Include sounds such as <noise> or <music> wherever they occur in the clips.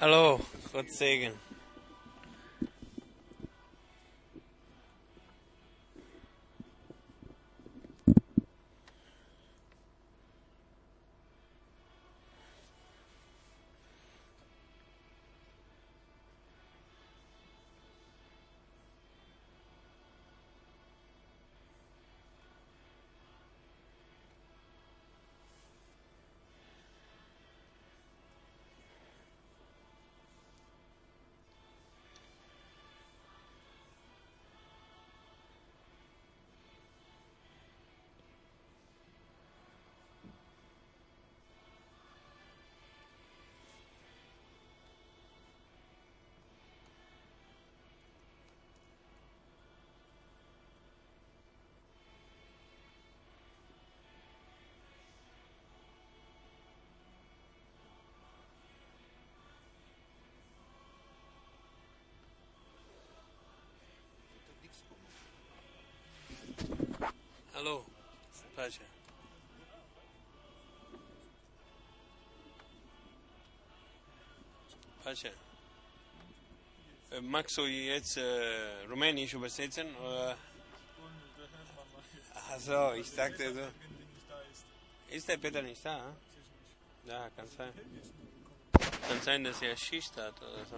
Hallo, Gott Segen. Hallo, pace. Pace. Äh, Magst du jetzt äh, Rumänisch übersetzen? Oder? Ach so, ich dachte so. Ist der Peter nicht da? Ja, kann sein. Kann sein, dass er Schicht hat oder so.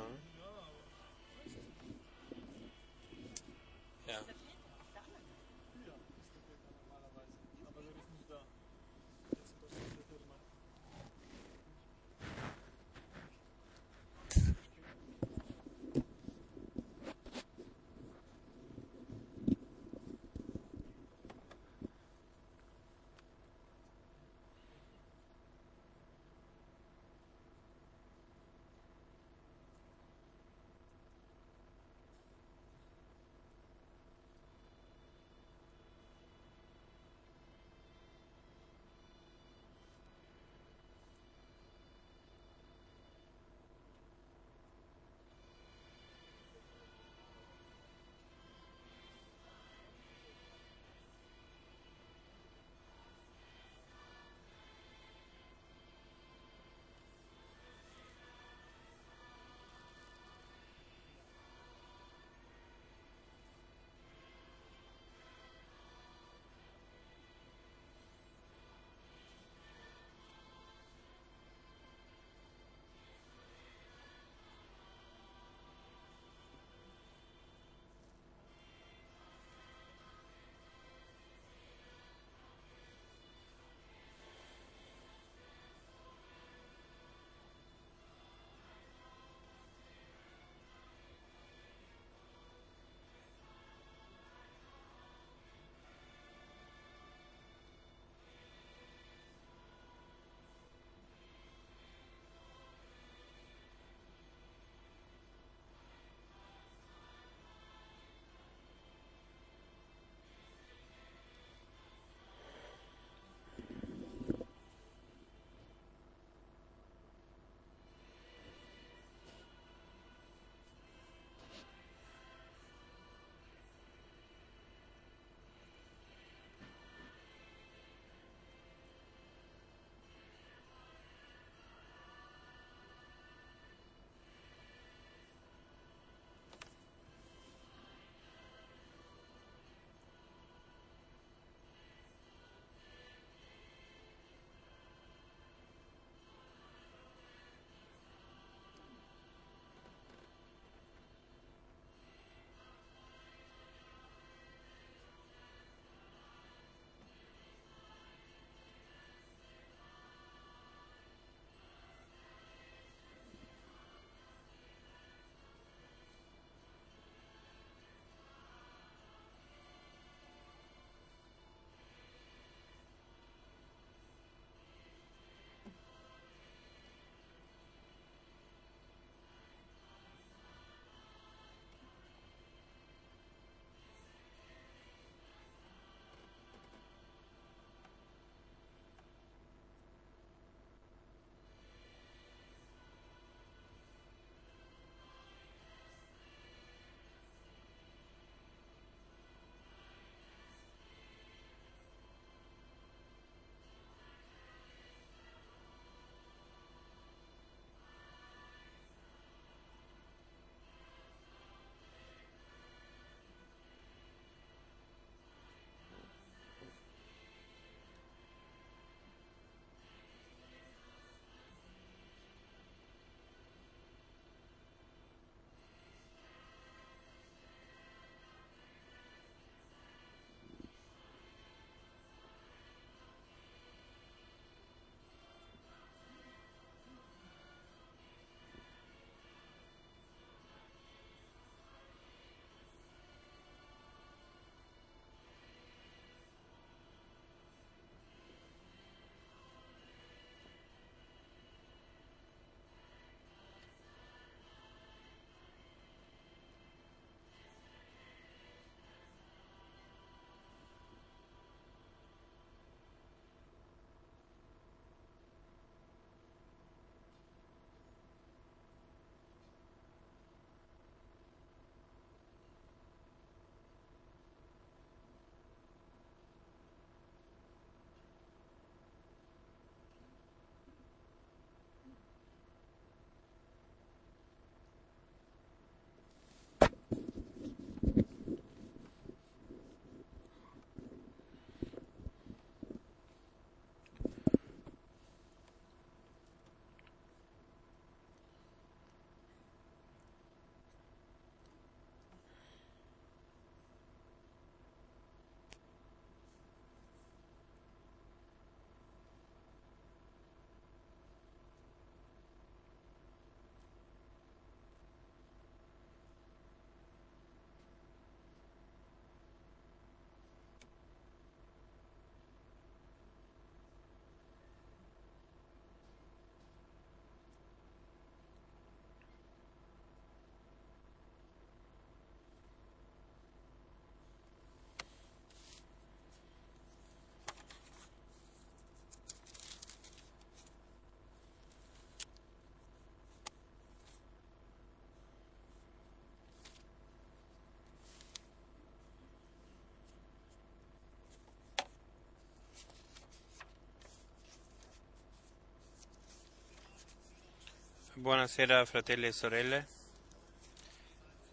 Buonasera fratelli e sorelle.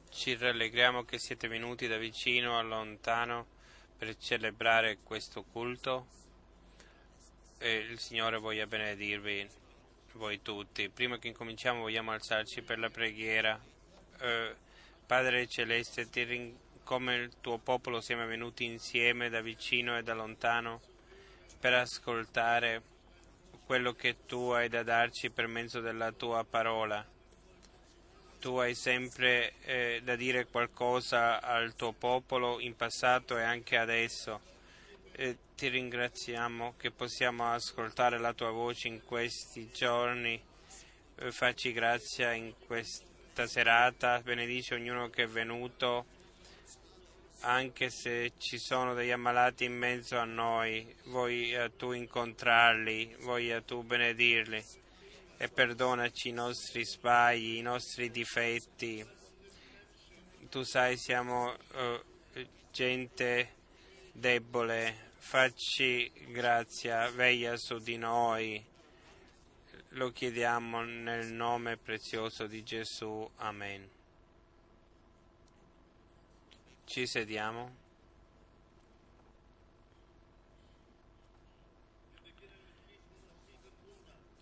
Ci rallegriamo che siete venuti da vicino a lontano per celebrare questo culto e il Signore voglia benedirvi voi tutti. Prima che incominciamo vogliamo alzarci per la preghiera. Eh, Padre Celeste, ti ring- come il tuo popolo siamo venuti insieme da vicino e da lontano per ascoltare quello che tu hai da darci per mezzo della tua parola. Tu hai sempre eh, da dire qualcosa al tuo popolo in passato e anche adesso. E ti ringraziamo che possiamo ascoltare la tua voce in questi giorni. Eh, facci grazia in questa serata, benedice ognuno che è venuto anche se ci sono degli ammalati in mezzo a noi, voglia tu incontrarli, voglia tu benedirli e perdonaci i nostri sbagli, i nostri difetti. Tu sai, siamo uh, gente debole, facci grazia, veglia su di noi. Lo chiediamo nel nome prezioso di Gesù. Amen. Ci sediamo.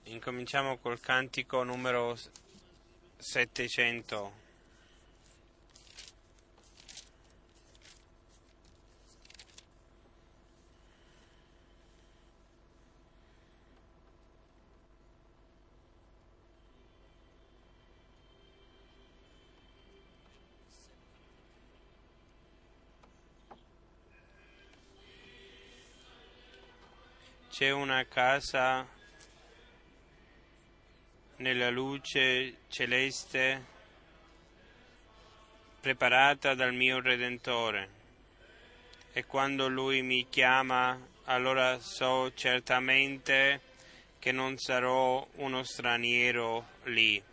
Incominciamo col cantico numero 700. C'è una casa nella luce celeste preparata dal mio Redentore e quando Lui mi chiama allora so certamente che non sarò uno straniero lì.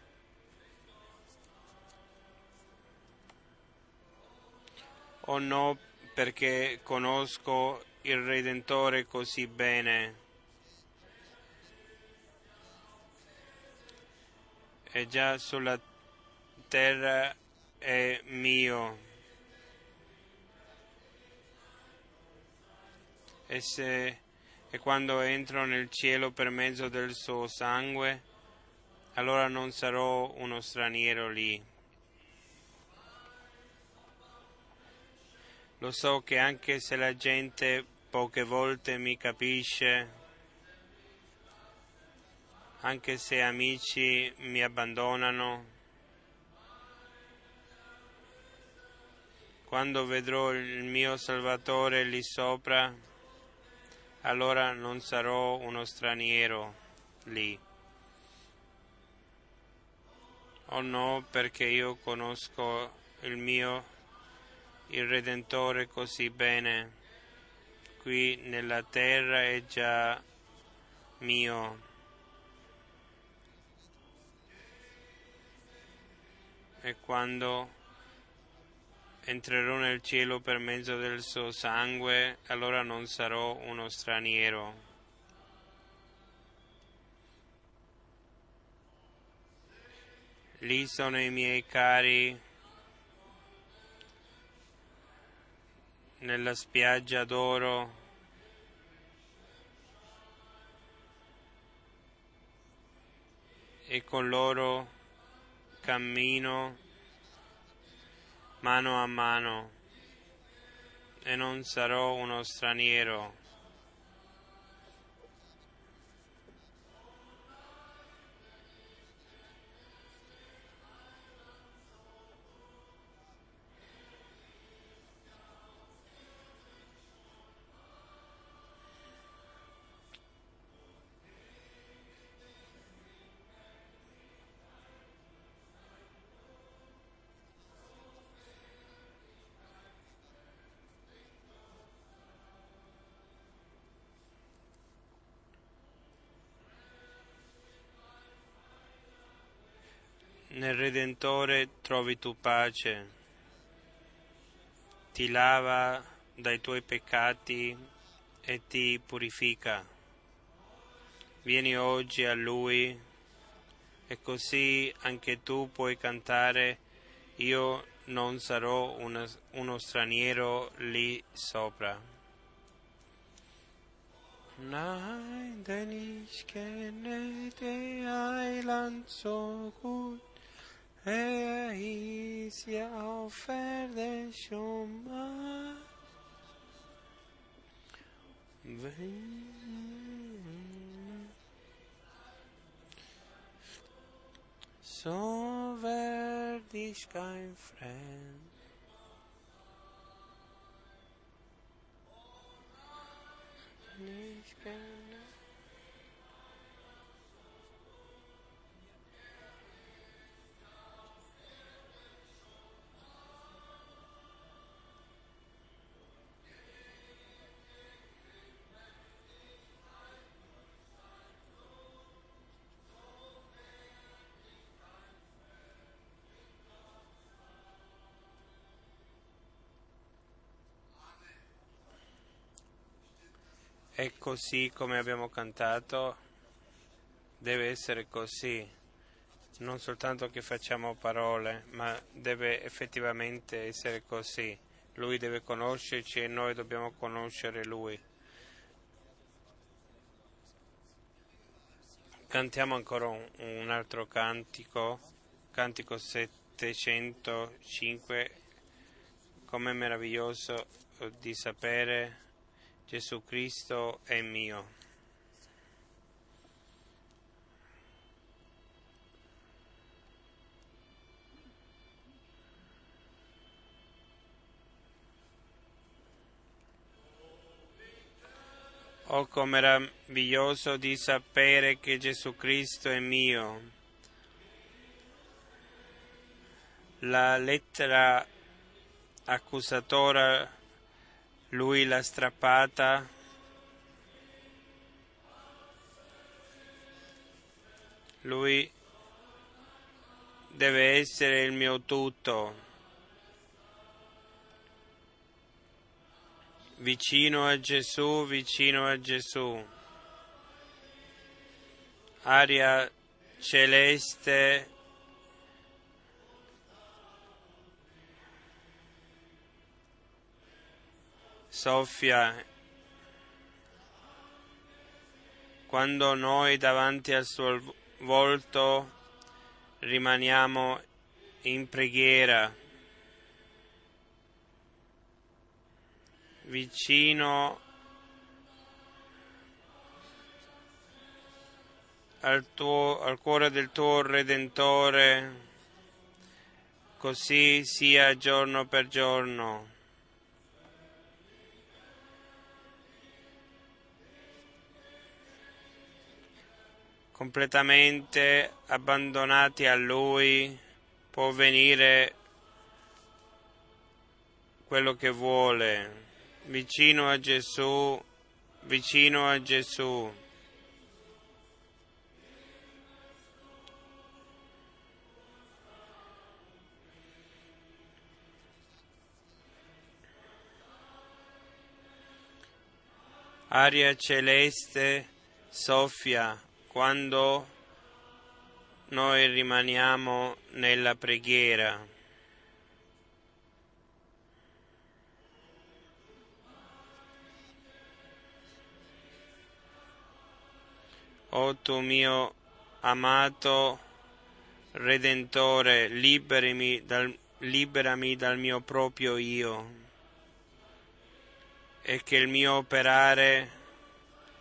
O no perché conosco il Redentore così bene. E già sulla terra è mio. E, se, e quando entro nel cielo per mezzo del suo sangue, allora non sarò uno straniero lì. Lo so che anche se la gente poche volte mi capisce, anche se amici mi abbandonano. Quando vedrò il mio Salvatore lì sopra, allora non sarò uno straniero lì. O no, perché io conosco il mio, il Redentore così bene qui nella terra è già mio. E quando entrerò nel cielo per mezzo del suo sangue, allora non sarò uno straniero. Lì sono i miei cari nella spiaggia d'oro. E con loro cammino mano a mano e non sarò uno straniero. Nel Redentore trovi tu pace, ti lava dai tuoi peccati e ti purifica. Vieni oggi a Lui E così anche tu puoi cantare, io non sarò una, uno straniero lì sopra. Nein, denn ich kenne den Heiland so gut, er ist ja auf Erden schon mal. So werd ich kein Fremd. Nicht gerne. È così come abbiamo cantato, deve essere così, non soltanto che facciamo parole, ma deve effettivamente essere così. Lui deve conoscerci e noi dobbiamo conoscere Lui. Cantiamo ancora un, un altro cantico, cantico 705, com'è meraviglioso di sapere Gesù Cristo è mio. Oh, come meraviglioso di sapere che Gesù Cristo è mio. La lettera accusatora, lui l'ha strappata. Lui deve essere il mio tutto. vicino a Gesù, vicino a Gesù. Aria celeste, soffia quando noi davanti al suo volto rimaniamo in preghiera. vicino al, tuo, al cuore del tuo Redentore, così sia giorno per giorno. Completamente abbandonati a Lui, può venire quello che vuole vicino a Gesù, vicino a Gesù. Aria celeste soffia quando noi rimaniamo nella preghiera. O tu mio amato Redentore, dal, liberami dal mio proprio io e che il mio operare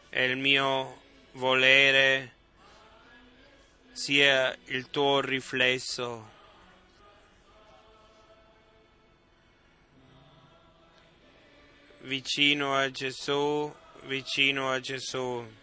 e il mio volere sia il tuo riflesso. Vicino a Gesù, vicino a Gesù.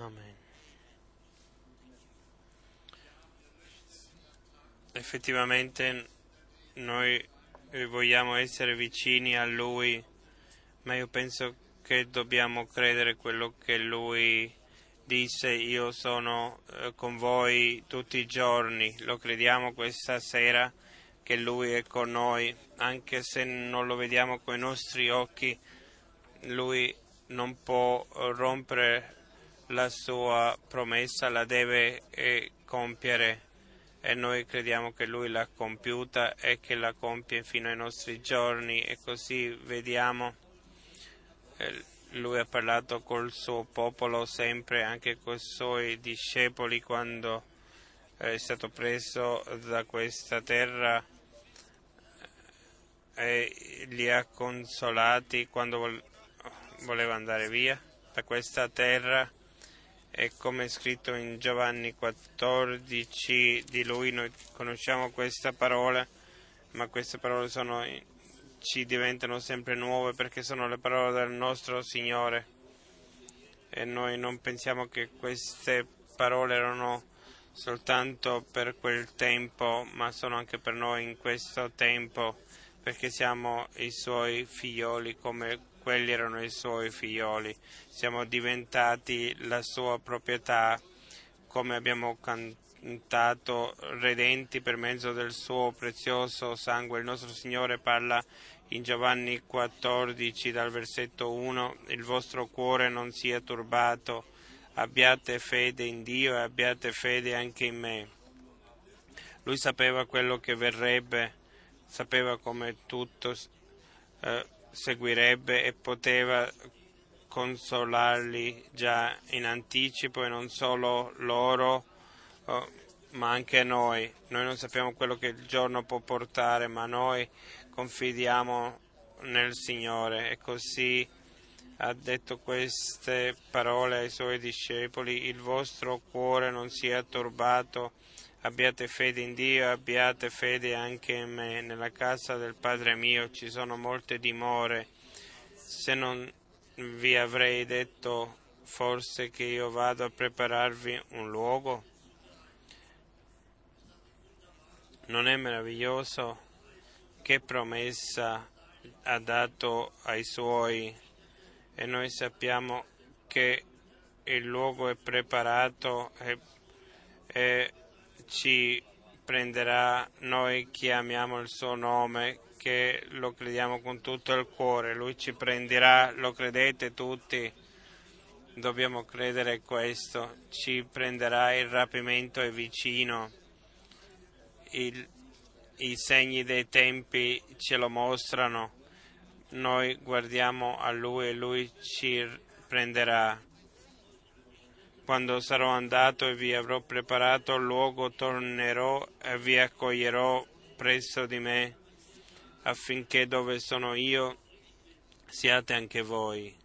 Amen. Effettivamente noi vogliamo essere vicini a Lui, ma io penso che dobbiamo credere quello che Lui disse, io sono eh, con voi tutti i giorni, lo crediamo questa sera che Lui è con noi, anche se non lo vediamo con i nostri occhi, Lui non può rompere la sua promessa, la deve eh, compiere e noi crediamo che Lui l'ha compiuta e che la compie fino ai nostri giorni e così vediamo. Eh, lui ha parlato col suo popolo sempre, anche con i suoi discepoli quando è stato preso da questa terra e li ha consolati quando voleva andare via da questa terra e come è scritto in Giovanni 14 di lui noi conosciamo questa parola ma queste parole sono, ci diventano sempre nuove perché sono le parole del nostro Signore. E noi non pensiamo che queste parole erano soltanto per quel tempo ma sono anche per noi in questo tempo perché siamo i suoi figlioli come quelli erano i suoi figlioli. Siamo diventati la sua proprietà, come abbiamo cantato, redenti per mezzo del suo prezioso sangue. Il nostro Signore parla in Giovanni 14 dal versetto 1, il vostro cuore non sia turbato, abbiate fede in Dio e abbiate fede anche in me. Lui sapeva quello che verrebbe, sapeva come tutto eh, seguirebbe e poteva consolarli già in anticipo e non solo loro, oh, ma anche noi. Noi non sappiamo quello che il giorno può portare, ma noi confidiamo nel Signore e così ha detto queste parole ai suoi discepoli, il vostro cuore non sia turbato, abbiate fede in Dio, abbiate fede anche in me. Nella casa del Padre mio ci sono molte dimore. Se non vi avrei detto forse che io vado a prepararvi un luogo? Non è meraviglioso che promessa ha dato ai suoi e noi sappiamo che il luogo è preparato e, e ci prenderà noi che amiamo il suo nome, che lo crediamo con tutto il cuore, lui ci prenderà, lo credete tutti, dobbiamo credere questo, ci prenderà il rapimento è vicino, il, i segni dei tempi ce lo mostrano, noi guardiamo a lui e lui ci prenderà quando sarò andato e vi avrò preparato luogo, tornerò e vi accoglierò presso di me, affinché dove sono io siate anche voi.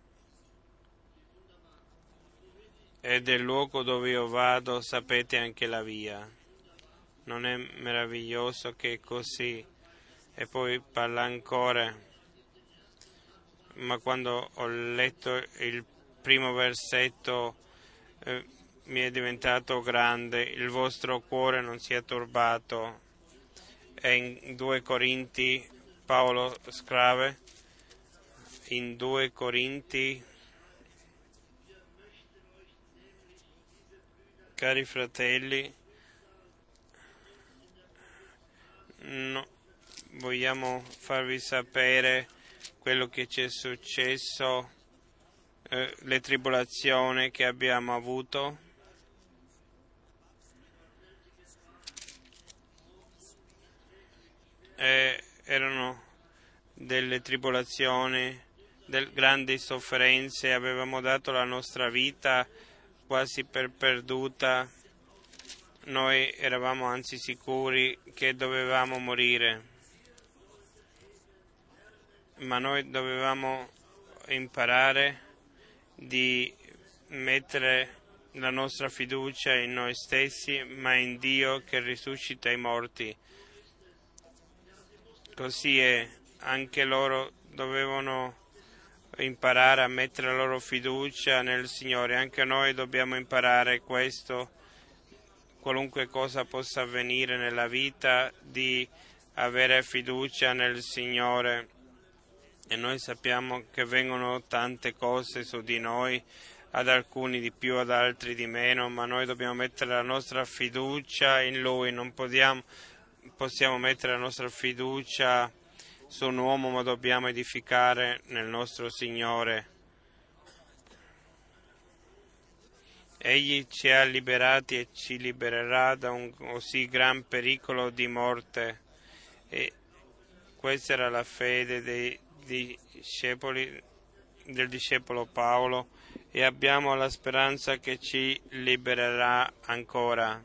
E del luogo dove io vado sapete anche la via. Non è meraviglioso che è così? E poi parla ancora. Ma quando ho letto il primo versetto eh, mi è diventato grande, il vostro cuore non sia turbato. E in 2 Corinti Paolo scrive, in 2 Corinti, cari fratelli, no, vogliamo farvi sapere quello che ci è successo eh, le tribolazioni che abbiamo avuto. Eh, erano delle tribolazioni, del, grandi sofferenze, avevamo dato la nostra vita quasi per perduta, noi eravamo anzi sicuri che dovevamo morire, ma noi dovevamo imparare di mettere la nostra fiducia in noi stessi, ma in Dio che risuscita i morti. Così è, anche loro dovevano imparare a mettere la loro fiducia nel Signore. Anche noi dobbiamo imparare questo, qualunque cosa possa avvenire nella vita, di avere fiducia nel Signore. E noi sappiamo che vengono tante cose su di noi, ad alcuni di più, ad altri di meno, ma noi dobbiamo mettere la nostra fiducia in Lui, non possiamo, possiamo mettere la nostra fiducia su un uomo, ma dobbiamo edificare nel nostro Signore. Egli ci ha liberati e ci libererà da un così gran pericolo di morte. E questa era la fede dei discepoli, del discepolo Paolo e abbiamo la speranza che ci libererà ancora.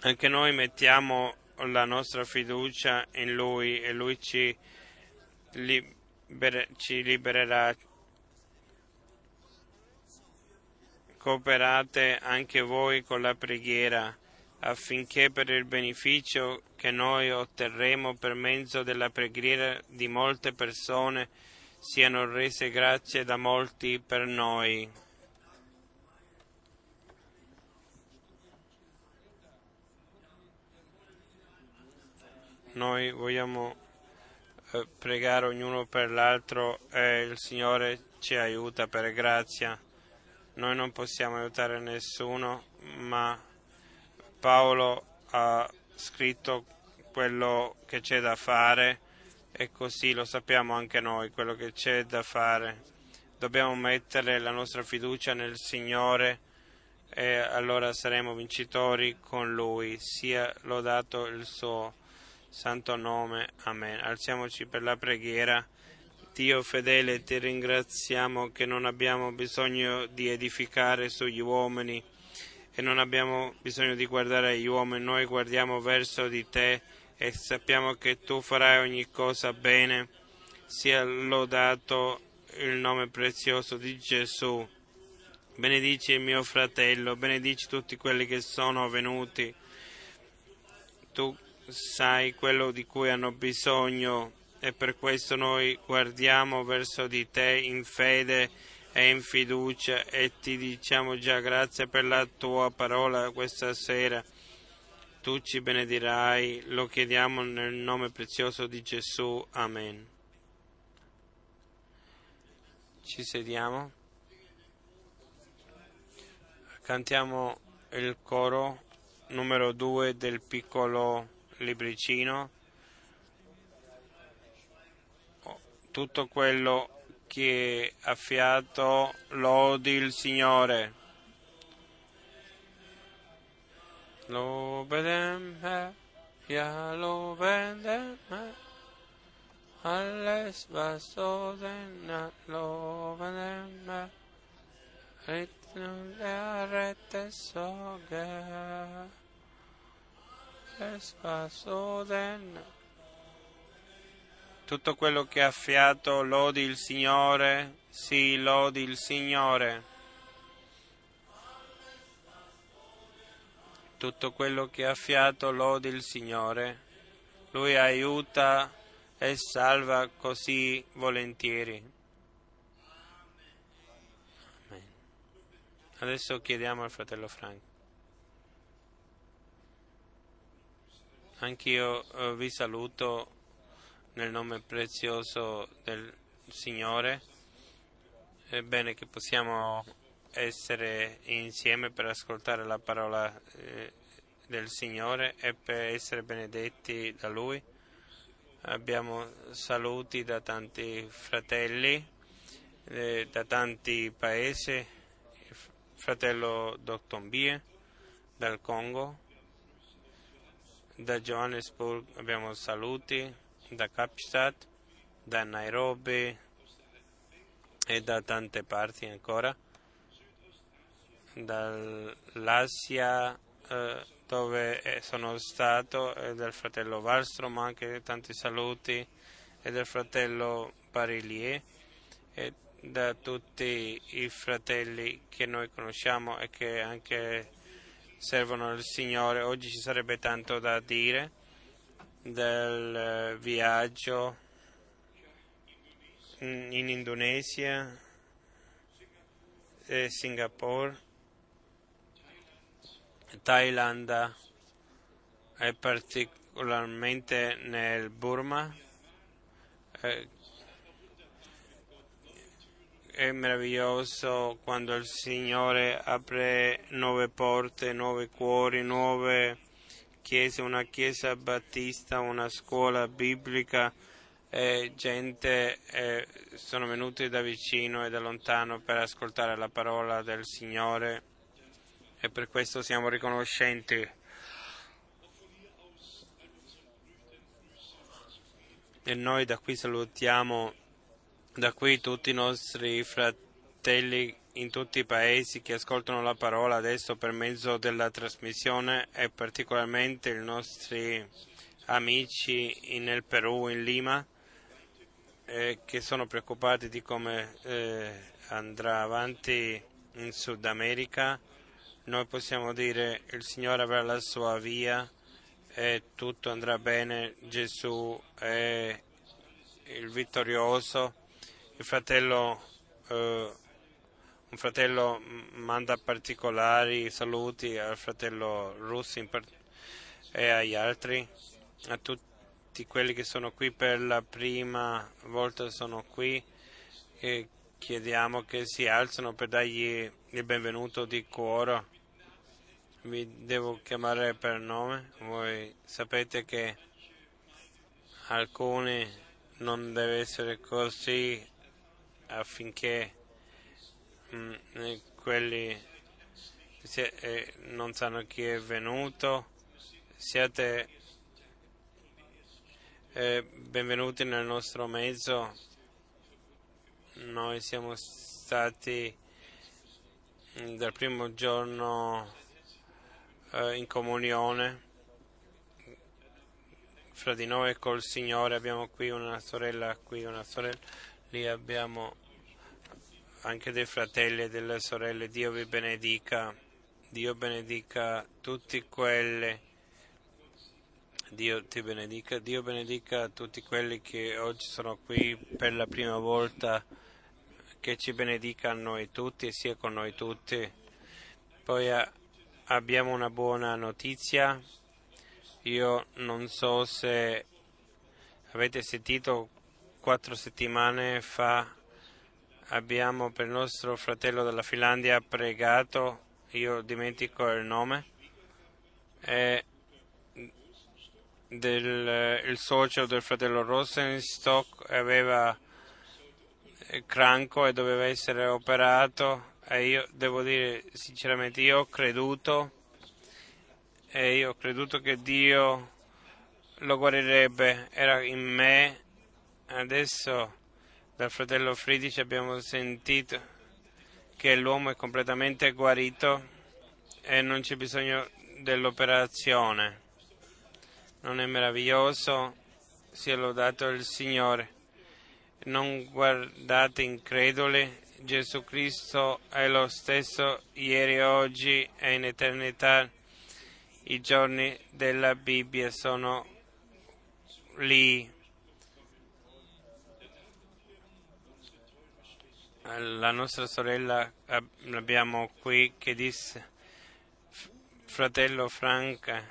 Anche noi mettiamo la nostra fiducia in Lui e Lui ci, liber- ci libererà. Cooperate anche voi con la preghiera affinché per il beneficio che noi otterremo per mezzo della preghiera di molte persone siano rese grazie da molti per noi. Noi vogliamo eh, pregare ognuno per l'altro e il Signore ci aiuta per grazia. Noi non possiamo aiutare nessuno, ma Paolo ha scritto quello che c'è da fare e così lo sappiamo anche noi, quello che c'è da fare. Dobbiamo mettere la nostra fiducia nel Signore e allora saremo vincitori con Lui. Sia lodato il suo santo nome. Amen. Alziamoci per la preghiera. Dio fedele, ti ringraziamo che non abbiamo bisogno di edificare sugli uomini e non abbiamo bisogno di guardare agli uomini, noi guardiamo verso di te e sappiamo che tu farai ogni cosa bene. Sia lodato il nome prezioso di Gesù. Benedici il mio fratello, benedici tutti quelli che sono venuti. Tu sai quello di cui hanno bisogno e per questo noi guardiamo verso di te in fede e in fiducia e ti diciamo già grazie per la tua parola questa sera tu ci benedirai, lo chiediamo nel nome prezioso di Gesù. Amen. Ci sediamo. Cantiamo il coro numero due del piccolo libricino. Tutto quello che ha fiato lodi il Signore. Lo vedem ja lo vedem alles was so denn lo vedem ritmo der rette soge es was so denn tutto quello che ha fiato lodi il Signore, sì, lodi il Signore. tutto quello che ha fiato lodi il Signore. Lui aiuta e salva così volentieri. Amen. Adesso chiediamo al fratello Franco. Anch'io eh, vi saluto nel nome prezioso del Signore. È bene che possiamo essere insieme per ascoltare la parola eh, del Signore e per essere benedetti da Lui. Abbiamo saluti da tanti fratelli, eh, da tanti paesi, il fratello Doctombie dal Congo, da Johannesburg abbiamo saluti, da Kapstadt, da Nairobi e da tante parti ancora dall'Asia eh, dove eh, sono stato e del fratello Wallstrom anche tanti saluti e del fratello Barillier e da tutti i fratelli che noi conosciamo e che anche servono il Signore. Oggi ci sarebbe tanto da dire del viaggio in Indonesia, e Singapore, Thailandia e particolarmente nel Burma. Eh, è meraviglioso quando il Signore apre nuove porte, nuovi cuori, nuove chiese, una chiesa battista, una scuola biblica e gente eh, sono venuti da vicino e da lontano per ascoltare la parola del Signore e per questo siamo riconoscenti. E noi da qui salutiamo da qui tutti i nostri fratelli in tutti i paesi che ascoltano la parola adesso per mezzo della trasmissione e particolarmente i nostri amici nel Perù, in Lima, eh, che sono preoccupati di come eh, andrà avanti in Sud America. Noi possiamo dire il Signore avrà la sua via e tutto andrà bene, Gesù è il vittorioso il fratello, eh, un fratello manda particolari saluti al fratello Russi e agli altri, a tutti quelli che sono qui per la prima volta sono qui e chiediamo che si alzano per dargli il benvenuto di cuore. Vi devo chiamare per nome, voi sapete che alcuni non deve essere così affinché mh, mm, quelli se, eh, non sanno chi è venuto siate eh, benvenuti nel nostro mezzo. Noi siamo stati mm, dal primo giorno eh, in comunione fra di noi e col Signore. Abbiamo qui una sorella qui una sorella. Lì abbiamo anche dei fratelli e delle sorelle. Dio vi benedica. Dio benedica tutti quelli. Dio ti benedica. Dio benedica tutti quelli che oggi sono qui per la prima volta. Che ci benedica a noi tutti e sia con noi tutti. Poi abbiamo una buona notizia. Io non so se avete sentito quattro settimane fa abbiamo per il nostro fratello della Finlandia pregato, io dimentico il nome, è del, il socio del fratello Rosenstock aveva cranco e doveva essere operato e io devo dire sinceramente io ho creduto e io ho creduto che Dio lo guarirebbe, era in me. Adesso dal fratello Friedrich abbiamo sentito che l'uomo è completamente guarito e non c'è bisogno dell'operazione. Non è meraviglioso? Sia lodato il Signore. Non guardate increduli, Gesù Cristo è lo stesso ieri, oggi e in eternità. I giorni della Bibbia sono lì la nostra sorella l'abbiamo qui che disse fratello Franca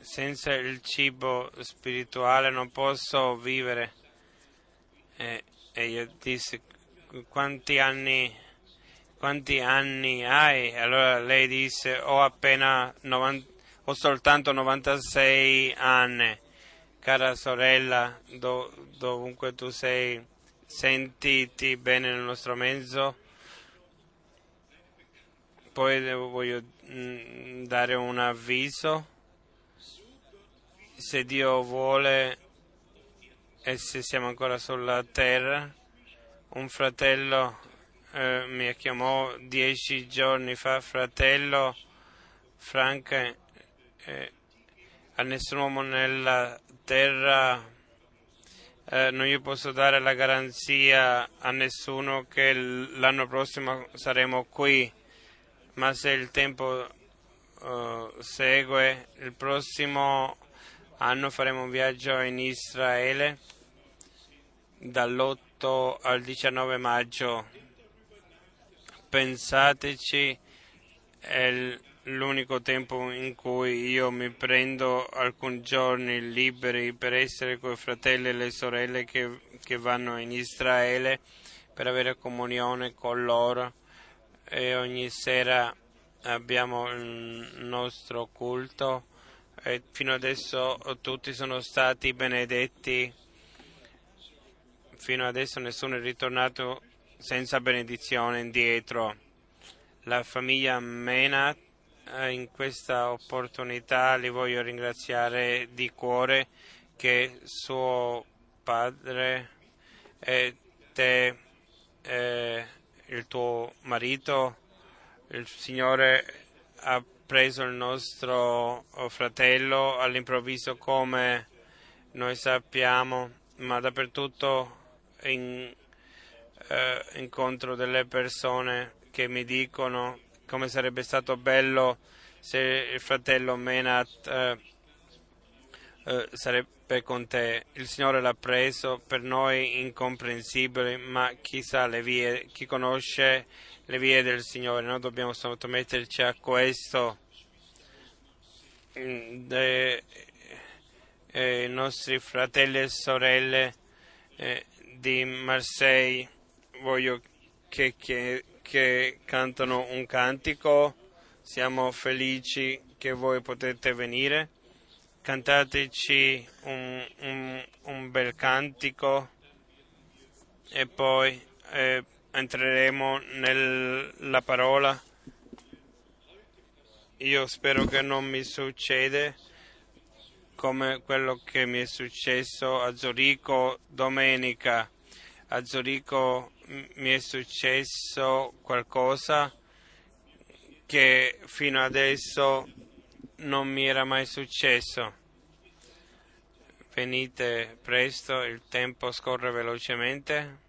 senza il cibo spirituale non posso vivere. E, e io dissi quanti anni quanti anni hai? Allora lei disse ho appena 90, ho soltanto 96 anni. Cara sorella do, dovunque tu sei sentiti bene nel nostro mezzo. Poi voglio mm, dare un avviso. Se Dio vuole e se siamo ancora sulla terra, un fratello eh, mi chiamò dieci giorni fa, fratello Franca, eh, a nessun uomo nella terra eh, non gli posso dare la garanzia a nessuno che l'anno prossimo saremo qui, ma se il tempo uh, segue, il prossimo anno faremo un viaggio in Israele dall'8 al 19 maggio. Pensateci, è l'unico tempo in cui io mi prendo alcuni giorni liberi per essere con i fratelli e le sorelle che, che vanno in Israele per avere comunione con loro. E ogni sera abbiamo il nostro culto. E fino adesso tutti sono stati benedetti. Fino adesso nessuno è ritornato senza benedizione indietro. La famiglia Menat in questa opportunità li voglio ringraziare di cuore che suo padre e te e il tuo marito il Signore ha preso il nostro fratello all'improvviso come noi sappiamo ma dappertutto in, eh, incontro delle persone che mi dicono come sarebbe stato bello se il fratello Menat eh, eh, sarebbe con te. Il Signore l'ha preso, per noi incomprensibile, ma chi sa le vie, chi conosce le vie del Signore, noi dobbiamo sottometterci a questo. Mm, de, eh, I nostri fratelli e sorelle eh, di Marseille voglio che, che che cantano un cantico. Siamo felici che voi potete venire. Cantateci un, un, un bel cantico e poi eh, entreremo nella parola. Io spero che non mi succeda come quello che mi è successo a Zurigo domenica. A Zurigo mi è successo qualcosa che fino adesso non mi era mai successo. Venite presto, il tempo scorre velocemente.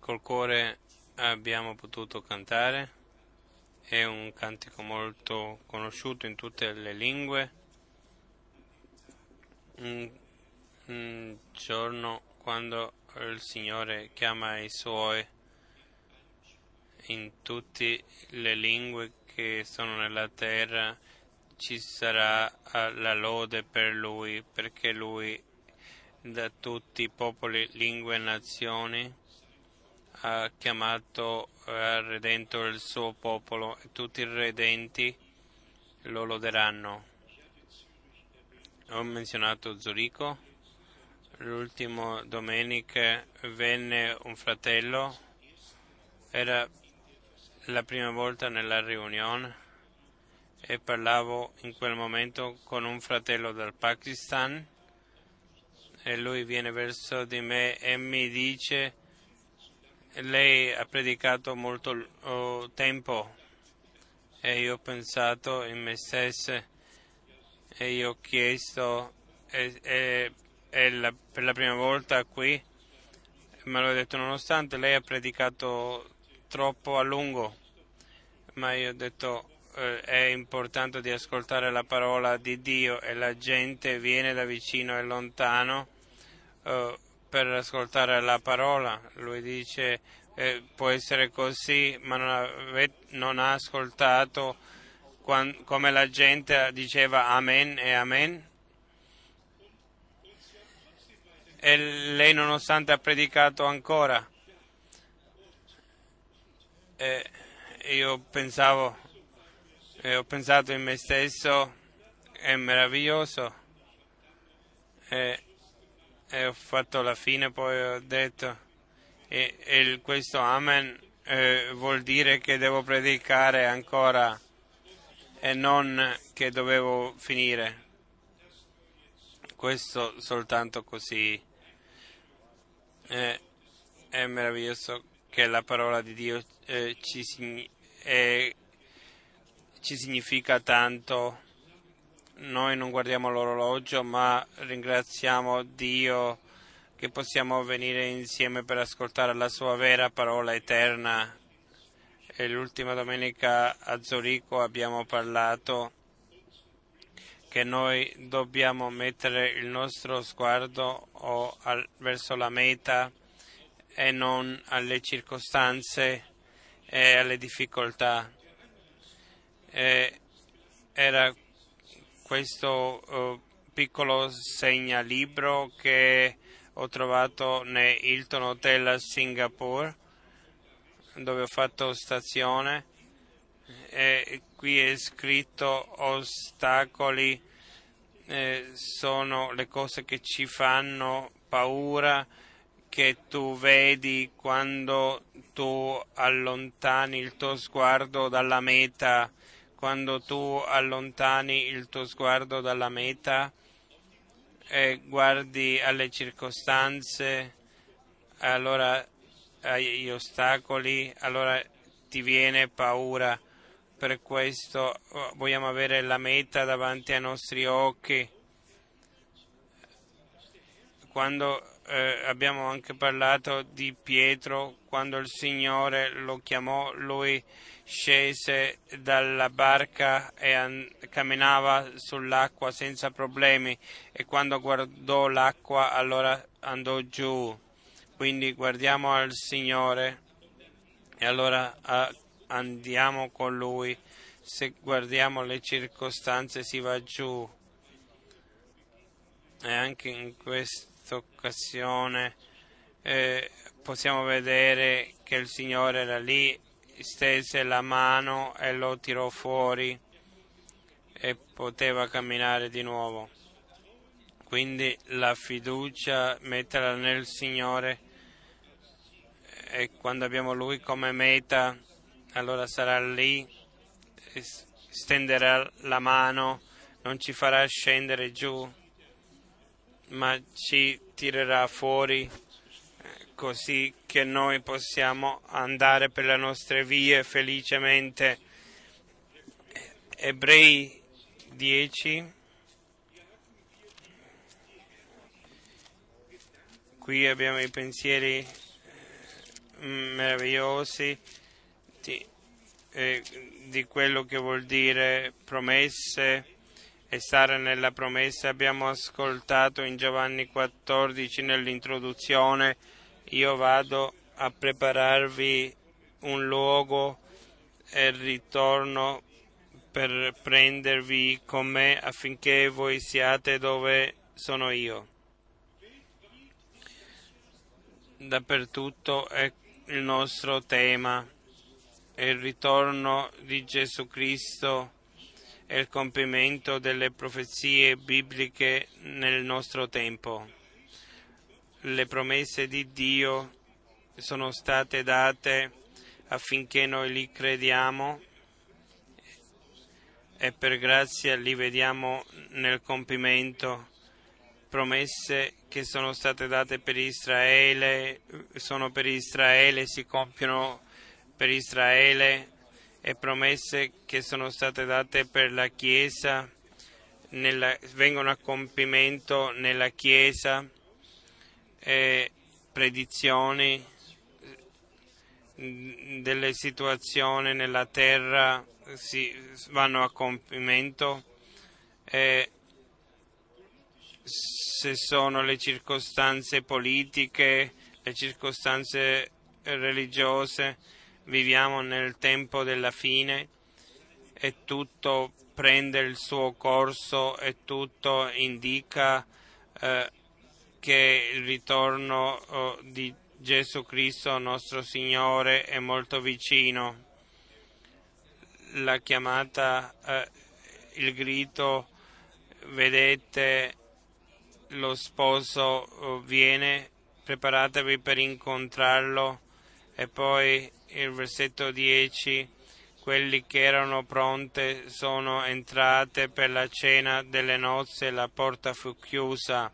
Col cuore abbiamo potuto cantare. È un cantico molto conosciuto in tutte le lingue. Un, giorno quando il Signore chiama i suoi in tutte le lingue che sono nella terra ci sarà eh, la lode per lui perché lui da tutti i popoli, lingue e nazioni ha chiamato e ha redento il suo popolo e tutti i redenti lo loderanno. Ho menzionato Zurigo, l'ultima domenica venne un fratello, era la prima volta nella riunione e parlavo in quel momento con un fratello del Pakistan e lui viene verso di me e mi dice lei ha predicato molto oh, tempo e io ho pensato in me stesso e io ho chiesto e, e, e la, per la prima volta qui me l'ho detto nonostante lei ha predicato troppo a lungo ma io ho detto eh, è importante di ascoltare la parola di Dio e la gente viene da vicino e lontano eh, per ascoltare la parola. Lui dice eh, può essere così, ma non ha, non ha ascoltato quando, come la gente diceva Amen e Amen. E lei nonostante ha predicato ancora. E io pensavo, e ho pensato in me stesso, è meraviglioso. E e ho fatto la fine, poi ho detto, e, e questo Amen eh, vuol dire che devo predicare ancora e non che dovevo finire. Questo soltanto così. Eh, è meraviglioso che la parola di Dio eh, ci, eh, ci significa tanto noi non guardiamo l'orologio, ma ringraziamo Dio che possiamo venire insieme per ascoltare la sua vera parola eterna. E l'ultima domenica a Zurigo abbiamo parlato che noi dobbiamo mettere il nostro sguardo verso la meta e non alle circostanze e alle difficoltà. E era questo uh, piccolo segnalibro che ho trovato nel Hilton Hotel Singapore dove ho fatto stazione e qui è scritto ostacoli eh, sono le cose che ci fanno paura che tu vedi quando tu allontani il tuo sguardo dalla meta quando tu allontani il tuo sguardo dalla meta e guardi alle circostanze, allora agli ostacoli, allora ti viene paura. Per questo oh, vogliamo avere la meta davanti ai nostri occhi. Quando eh, abbiamo anche parlato di Pietro, quando il Signore lo chiamò, lui scese dalla barca e camminava sull'acqua senza problemi e quando guardò l'acqua allora andò giù. Quindi guardiamo al Signore e allora andiamo con Lui. Se guardiamo le circostanze si va giù. E anche in questa occasione eh, possiamo vedere che il Signore era lì stese la mano e lo tirò fuori e poteva camminare di nuovo. Quindi la fiducia metterla nel Signore e quando abbiamo Lui come meta, allora sarà lì, stenderà la mano, non ci farà scendere giù, ma ci tirerà fuori così che noi possiamo andare per le nostre vie felicemente. Ebrei 10. Qui abbiamo i pensieri meravigliosi di, eh, di quello che vuol dire promesse e stare nella promessa. Abbiamo ascoltato in Giovanni 14 nell'introduzione, io vado a prepararvi un luogo e ritorno per prendervi con me affinché voi siate dove sono io. Dappertutto è il nostro tema, il ritorno di Gesù Cristo e il compimento delle profezie bibliche nel nostro tempo. Le promesse di Dio sono state date affinché noi li crediamo e per grazia li vediamo nel compimento. Promesse che sono state date per Israele, sono per Israele, si compiono per Israele e promesse che sono state date per la Chiesa nella, vengono a compimento nella Chiesa e predizioni delle situazioni nella terra si vanno a compimento e se sono le circostanze politiche, le circostanze religiose, viviamo nel tempo della fine e tutto prende il suo corso e tutto indica eh, che il ritorno oh, di Gesù Cristo nostro Signore è molto vicino. La chiamata, eh, il grido, vedete, lo sposo oh, viene, preparatevi per incontrarlo. E poi il versetto 10, quelli che erano pronte sono entrate per la cena delle nozze, la porta fu chiusa.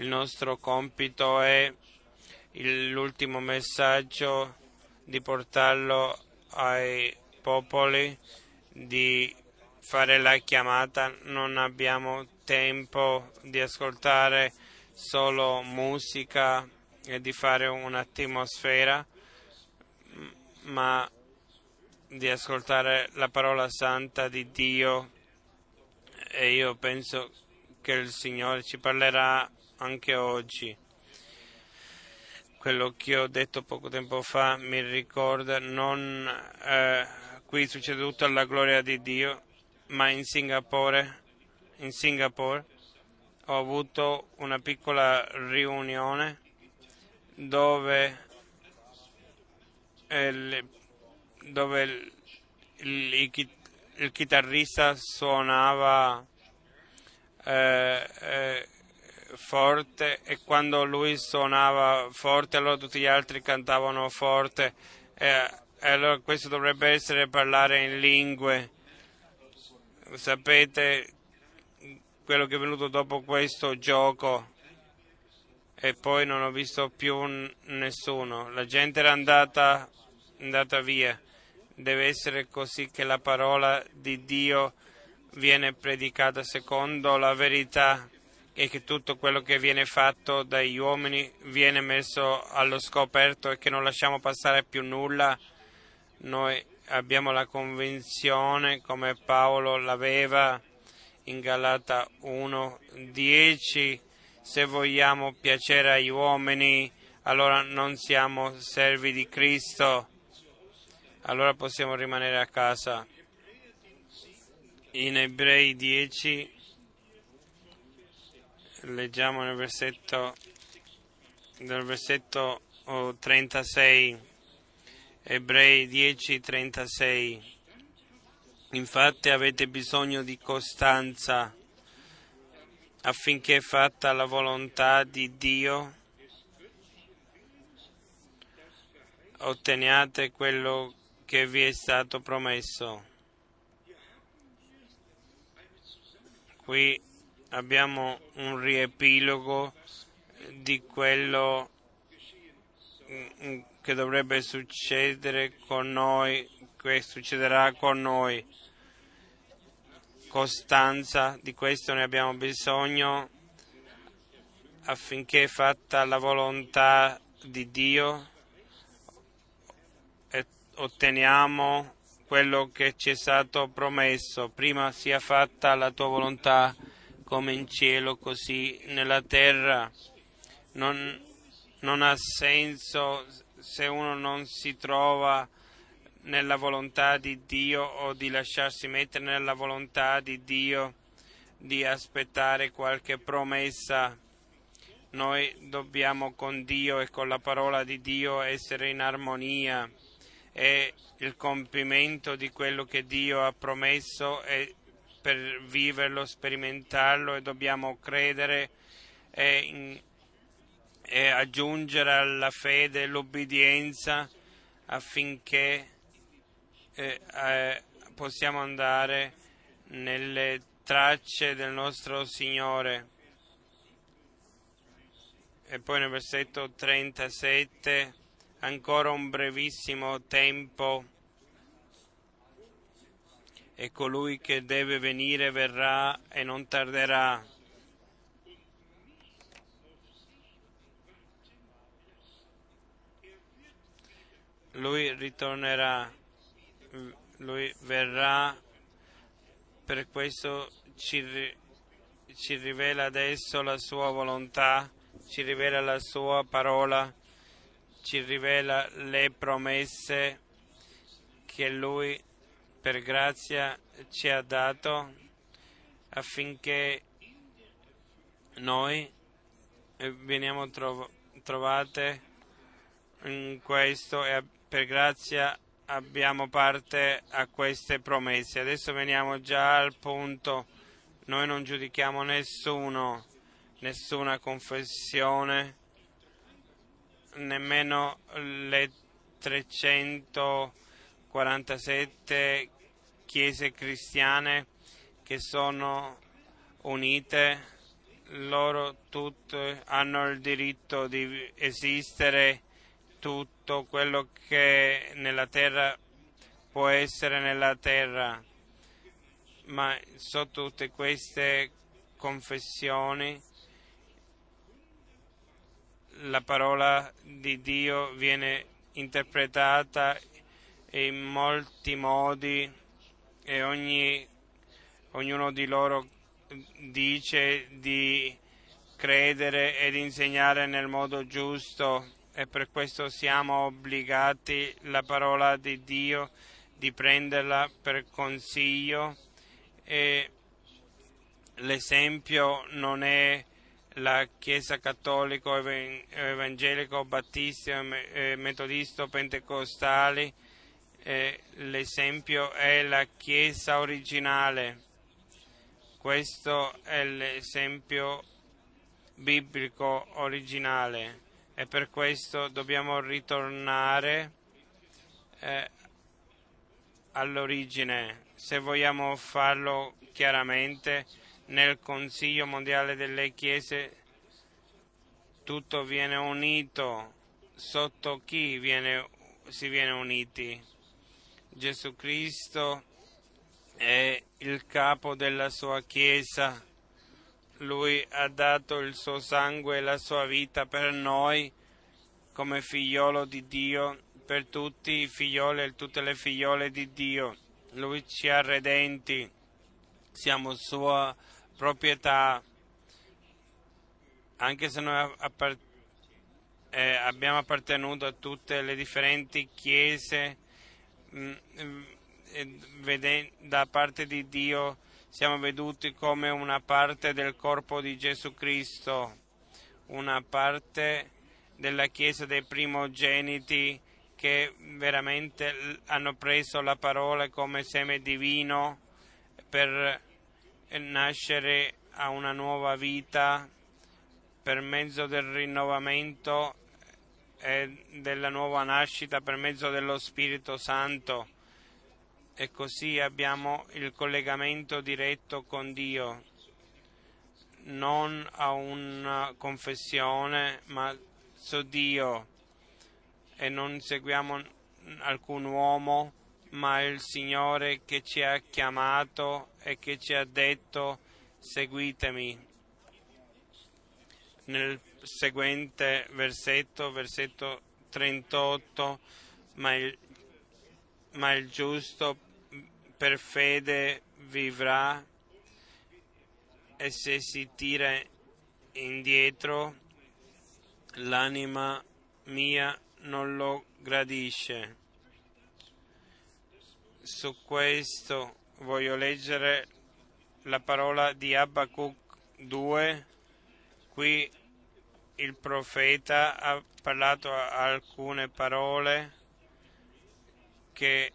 Il nostro compito è l'ultimo messaggio di portarlo ai popoli, di fare la chiamata, non abbiamo tempo di ascoltare solo musica e di fare un'atmosfera, ma di ascoltare la parola santa di Dio. E io penso che il Signore ci parlerà anche oggi. Quello che ho detto poco tempo fa mi ricorda, non eh, qui succede tutto alla gloria di Dio, ma in Singapore, in Singapore ho avuto una piccola riunione dove, il, dove il, il, il chitarrista suonava eh, eh, forte e quando lui suonava forte allora tutti gli altri cantavano forte e, e allora questo dovrebbe essere parlare in lingue. Sapete quello che è venuto dopo questo gioco e poi non ho visto più nessuno. La gente era andata, andata via. Deve essere così che la parola di Dio viene predicata secondo la verità e che tutto quello che viene fatto dagli uomini viene messo allo scoperto e che non lasciamo passare più nulla. Noi abbiamo la convinzione, come Paolo l'aveva in Galata 1:10, se vogliamo piacere agli uomini, allora non siamo servi di Cristo, allora possiamo rimanere a casa. In Ebrei 10 leggiamo nel versetto, nel versetto 36, Ebrei 10, 36. Infatti avete bisogno di costanza affinché fatta la volontà di Dio otteniate quello che vi è stato promesso. Qui abbiamo un riepilogo di quello che dovrebbe succedere con noi, che succederà con noi. Costanza, di questo ne abbiamo bisogno affinché fatta la volontà di Dio otteniamo quello che ci è stato promesso. Prima sia fatta la tua volontà come in cielo, così nella terra. Non, non ha senso se uno non si trova nella volontà di Dio o di lasciarsi mettere nella volontà di Dio, di aspettare qualche promessa. Noi dobbiamo con Dio e con la parola di Dio essere in armonia e il compimento di quello che Dio ha promesso e per viverlo, sperimentarlo e dobbiamo credere e, e aggiungere alla fede l'obbedienza affinché eh, eh, possiamo andare nelle tracce del nostro Signore. E poi nel versetto 37 ancora un brevissimo tempo e colui che deve venire verrà e non tarderà. Lui ritornerà, lui verrà, per questo ci, ci rivela adesso la sua volontà, ci rivela la sua parola ci rivela le promesse che Lui per grazia ci ha dato affinché noi veniamo trov- trovate in questo e per grazia abbiamo parte a queste promesse. Adesso veniamo già al punto, noi non giudichiamo nessuno, nessuna confessione nemmeno le 347 chiese cristiane che sono unite, loro tutte hanno il diritto di esistere tutto quello che nella terra può essere nella terra, ma sotto tutte queste confessioni la parola di Dio viene interpretata in molti modi e ogni, ognuno di loro dice di credere ed insegnare nel modo giusto e per questo siamo obbligati la parola di Dio di prenderla per consiglio e l'esempio non è la Chiesa cattolico, evangelico, battista, metodista, pentecostale. Eh, l'esempio è la Chiesa originale. Questo è l'esempio biblico originale e per questo dobbiamo ritornare eh, all'origine. Se vogliamo farlo chiaramente, nel Consiglio mondiale delle Chiese tutto viene unito. Sotto chi viene, si viene uniti? Gesù Cristo è il capo della sua Chiesa. Lui ha dato il suo sangue e la sua vita per noi come figliolo di Dio, per tutti i figlioli e tutte le figliole di Dio. Lui ci ha redenti, siamo sua proprietà, anche se noi appart- eh, abbiamo appartenuto a tutte le differenti chiese, da parte di Dio siamo veduti come una parte del corpo di Gesù Cristo, una parte della Chiesa dei primogeniti che veramente hanno preso la parola come seme divino per nascere a una nuova vita per mezzo del rinnovamento e della nuova nascita per mezzo dello Spirito Santo. E così abbiamo il collegamento diretto con Dio, non a una confessione ma su Dio. E non seguiamo alcun uomo ma il Signore che ci ha chiamato e che ci ha detto seguitemi. Nel seguente versetto, versetto 38, ma il, ma il giusto per fede vivrà e se si tira indietro l'anima mia non lo gradisce. Su questo voglio leggere la parola di Abacuc 2. Qui il profeta ha parlato alcune parole che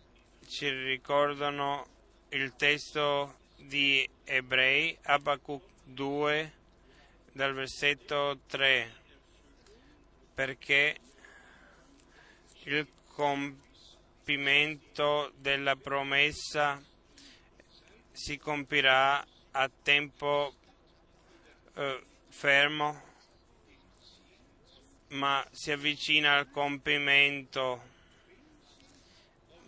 ci ricordano il testo di Ebrei, Abacuc 2, dal versetto 3, perché il compimento della promessa si compirà a tempo eh, fermo, ma si avvicina al compimento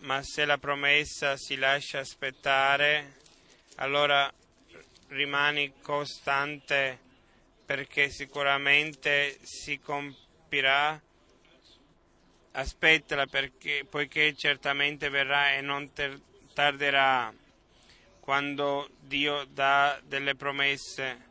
ma se la promessa si lascia aspettare, allora rimani costante perché sicuramente si compirà. Aspettala perché, poiché certamente verrà e non tarderà quando Dio dà delle promesse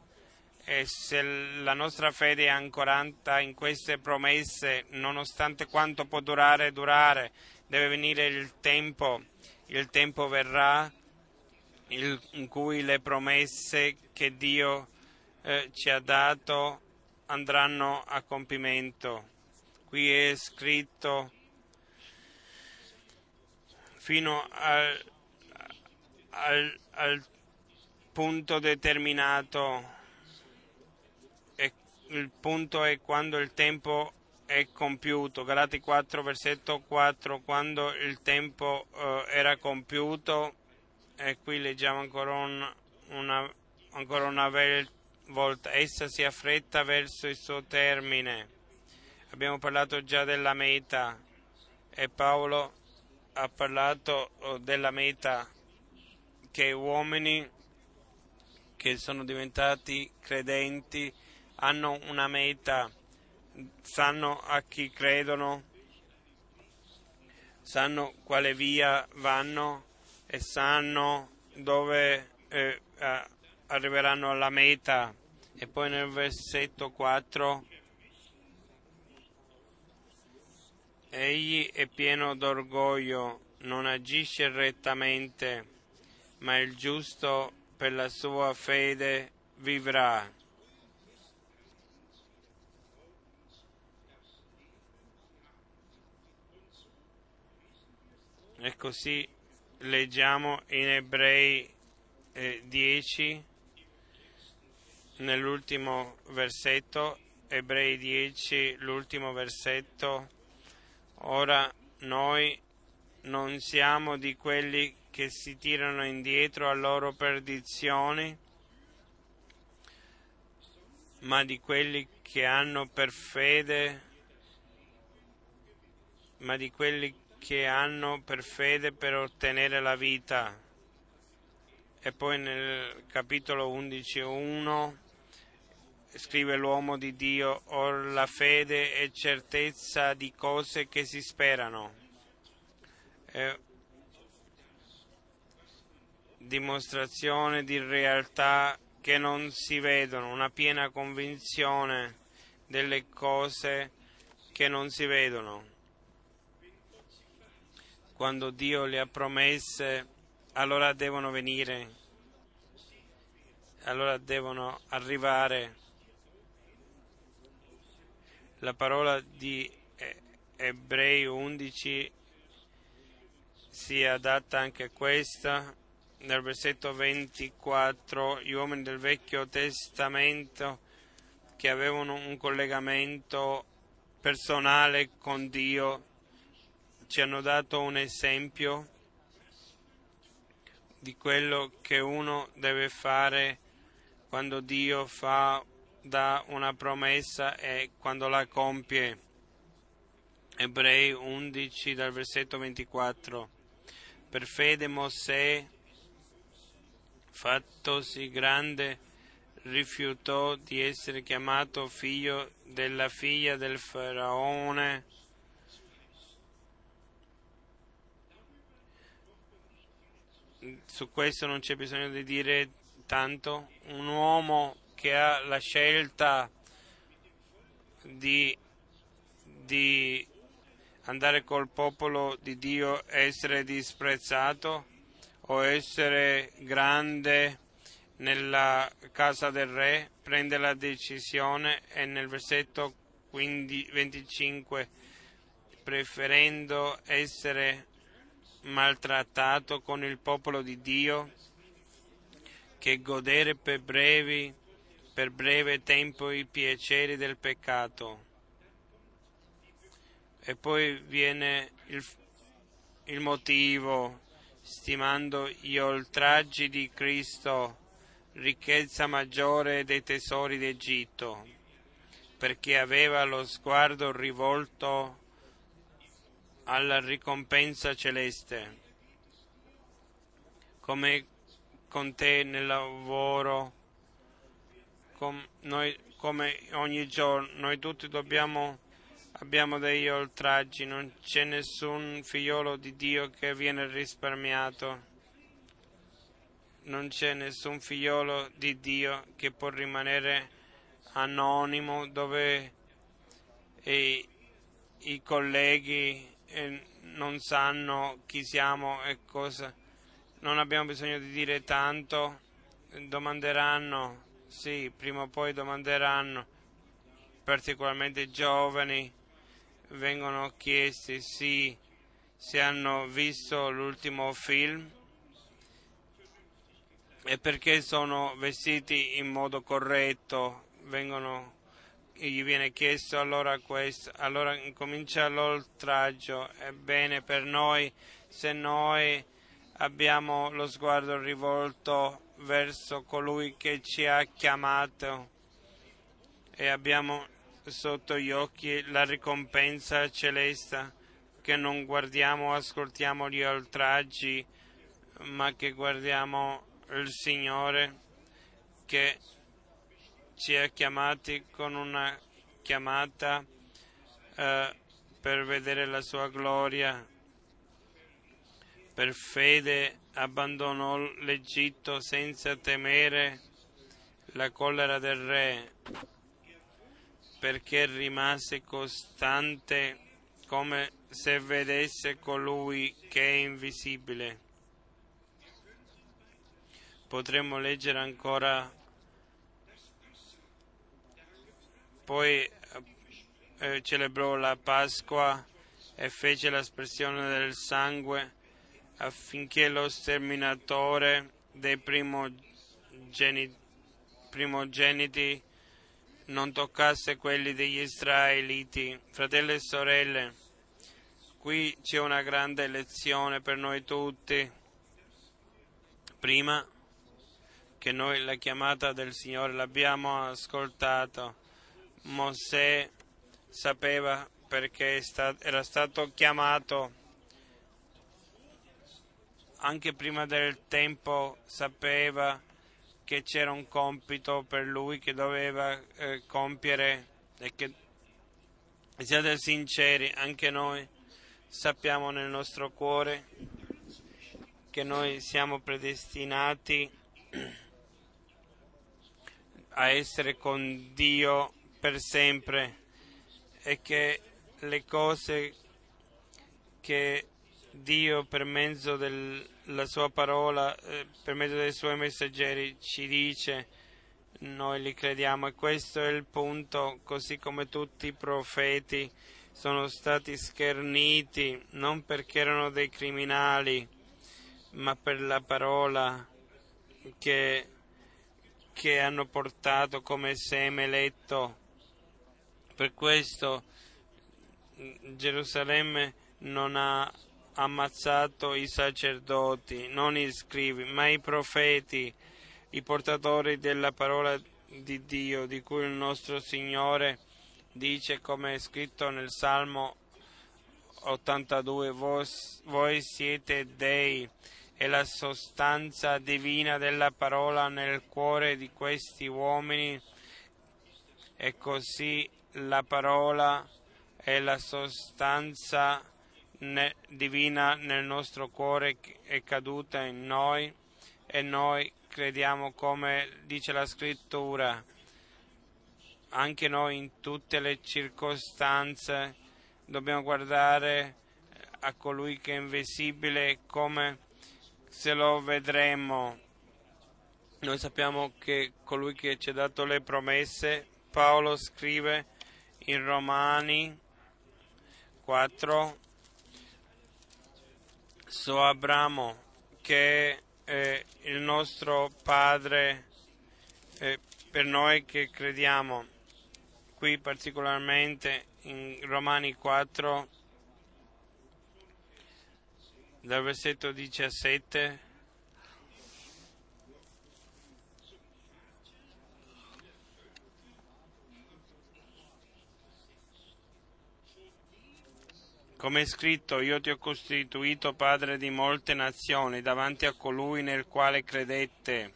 e se la nostra fede è ancorata in queste promesse, nonostante quanto può durare, durare, deve venire il tempo, il tempo verrà il, in cui le promesse che Dio eh, ci ha dato andranno a compimento. Qui è scritto fino al, al, al punto determinato il punto è quando il tempo è compiuto. Galati 4, versetto 4, quando il tempo eh, era compiuto, e qui leggiamo ancora, un, una, ancora una volta, essa si affretta verso il suo termine. Abbiamo parlato già della meta e Paolo ha parlato oh, della meta che uomini che sono diventati credenti hanno una meta sanno a chi credono, sanno quale via vanno e sanno dove eh, arriveranno alla meta. E poi nel versetto 4 Egli è pieno d'orgoglio, non agisce rettamente, ma il giusto per la sua fede vivrà. E così leggiamo in Ebrei eh, 10, nell'ultimo versetto, Ebrei 10, l'ultimo versetto, ora noi non siamo di quelli che si tirano indietro a loro perdizione, ma di quelli che hanno per fede, ma di quelli che hanno per fede per ottenere la vita. E poi nel capitolo 11.1 scrive l'uomo di Dio, or la fede è certezza di cose che si sperano. È dimostrazione di realtà che non si vedono, una piena convinzione delle cose che non si vedono quando Dio le ha promesse, allora devono venire, allora devono arrivare. La parola di Ebrei 11 si adatta anche a questa. Nel versetto 24, gli uomini del Vecchio Testamento che avevano un collegamento personale con Dio ci hanno dato un esempio di quello che uno deve fare quando Dio fa, dà una promessa e quando la compie. Ebrei 11 dal versetto 24. Per fede Mosè, fattosi grande, rifiutò di essere chiamato figlio della figlia del faraone su questo non c'è bisogno di dire tanto. Un uomo che ha la scelta di, di andare col popolo di Dio, essere disprezzato o essere grande nella casa del re, prende la decisione e nel versetto 15, 25 preferendo essere maltrattato con il popolo di Dio che godere per, brevi, per breve tempo i piaceri del peccato. E poi viene il, il motivo, stimando gli oltraggi di Cristo, ricchezza maggiore dei tesori d'Egitto, perché aveva lo sguardo rivolto alla ricompensa celeste. Come con te nel lavoro, com noi, come ogni giorno, noi tutti dobbiamo, abbiamo degli oltraggi, non c'è nessun figliolo di Dio che viene risparmiato. Non c'è nessun figliolo di Dio che può rimanere anonimo dove i, i colleghi e non sanno chi siamo e cosa. Non abbiamo bisogno di dire tanto, domanderanno, sì, prima o poi domanderanno, particolarmente i giovani vengono chiesti sì, se hanno visto l'ultimo film e perché sono vestiti in modo corretto, vengono gli viene chiesto allora questo, allora comincia l'oltraggio, è bene per noi se noi abbiamo lo sguardo rivolto verso colui che ci ha chiamato e abbiamo sotto gli occhi la ricompensa celeste, che non guardiamo, ascoltiamo gli oltraggi, ma che guardiamo il Signore che ci ha chiamati con una chiamata eh, per vedere la sua gloria. Per fede abbandonò l'Egitto senza temere la collera del re, perché rimase costante come se vedesse colui che è invisibile. Potremmo leggere ancora poi eh, celebrò la Pasqua e fece l'espressione del sangue affinché lo sterminatore dei primogeniti, primogeniti non toccasse quelli degli israeliti. Fratelli e sorelle, qui c'è una grande lezione per noi tutti. Prima che noi la chiamata del Signore l'abbiamo ascoltato Mosè sapeva perché era stato chiamato. Anche prima del tempo sapeva che c'era un compito per lui che doveva eh, compiere e che siate sinceri anche noi sappiamo nel nostro cuore che noi siamo predestinati <clears throat> a essere con Dio per sempre e che le cose che Dio per mezzo della sua parola, eh, per mezzo dei suoi messaggeri ci dice, noi li crediamo. E questo è il punto, così come tutti i profeti sono stati scherniti non perché erano dei criminali, ma per la parola che, che hanno portato come seme eletto per questo Gerusalemme non ha ammazzato i sacerdoti, non i scrivi, ma i profeti, i portatori della parola di Dio, di cui il nostro Signore dice, come è scritto nel Salmo 82, voi siete dei e la sostanza divina della parola nel cuore di questi uomini e così la parola è la sostanza ne- divina nel nostro cuore è caduta in noi e noi crediamo come dice la scrittura. Anche noi in tutte le circostanze dobbiamo guardare a colui che è invisibile come se lo vedremo. Noi sappiamo che colui che ci ha dato le promesse, Paolo scrive in Romani 4, su Abramo che è il nostro padre eh, per noi che crediamo. Qui particolarmente in Romani 4 dal versetto 17 Come è scritto, io ti ho costituito padre di molte nazioni davanti a colui nel quale credette,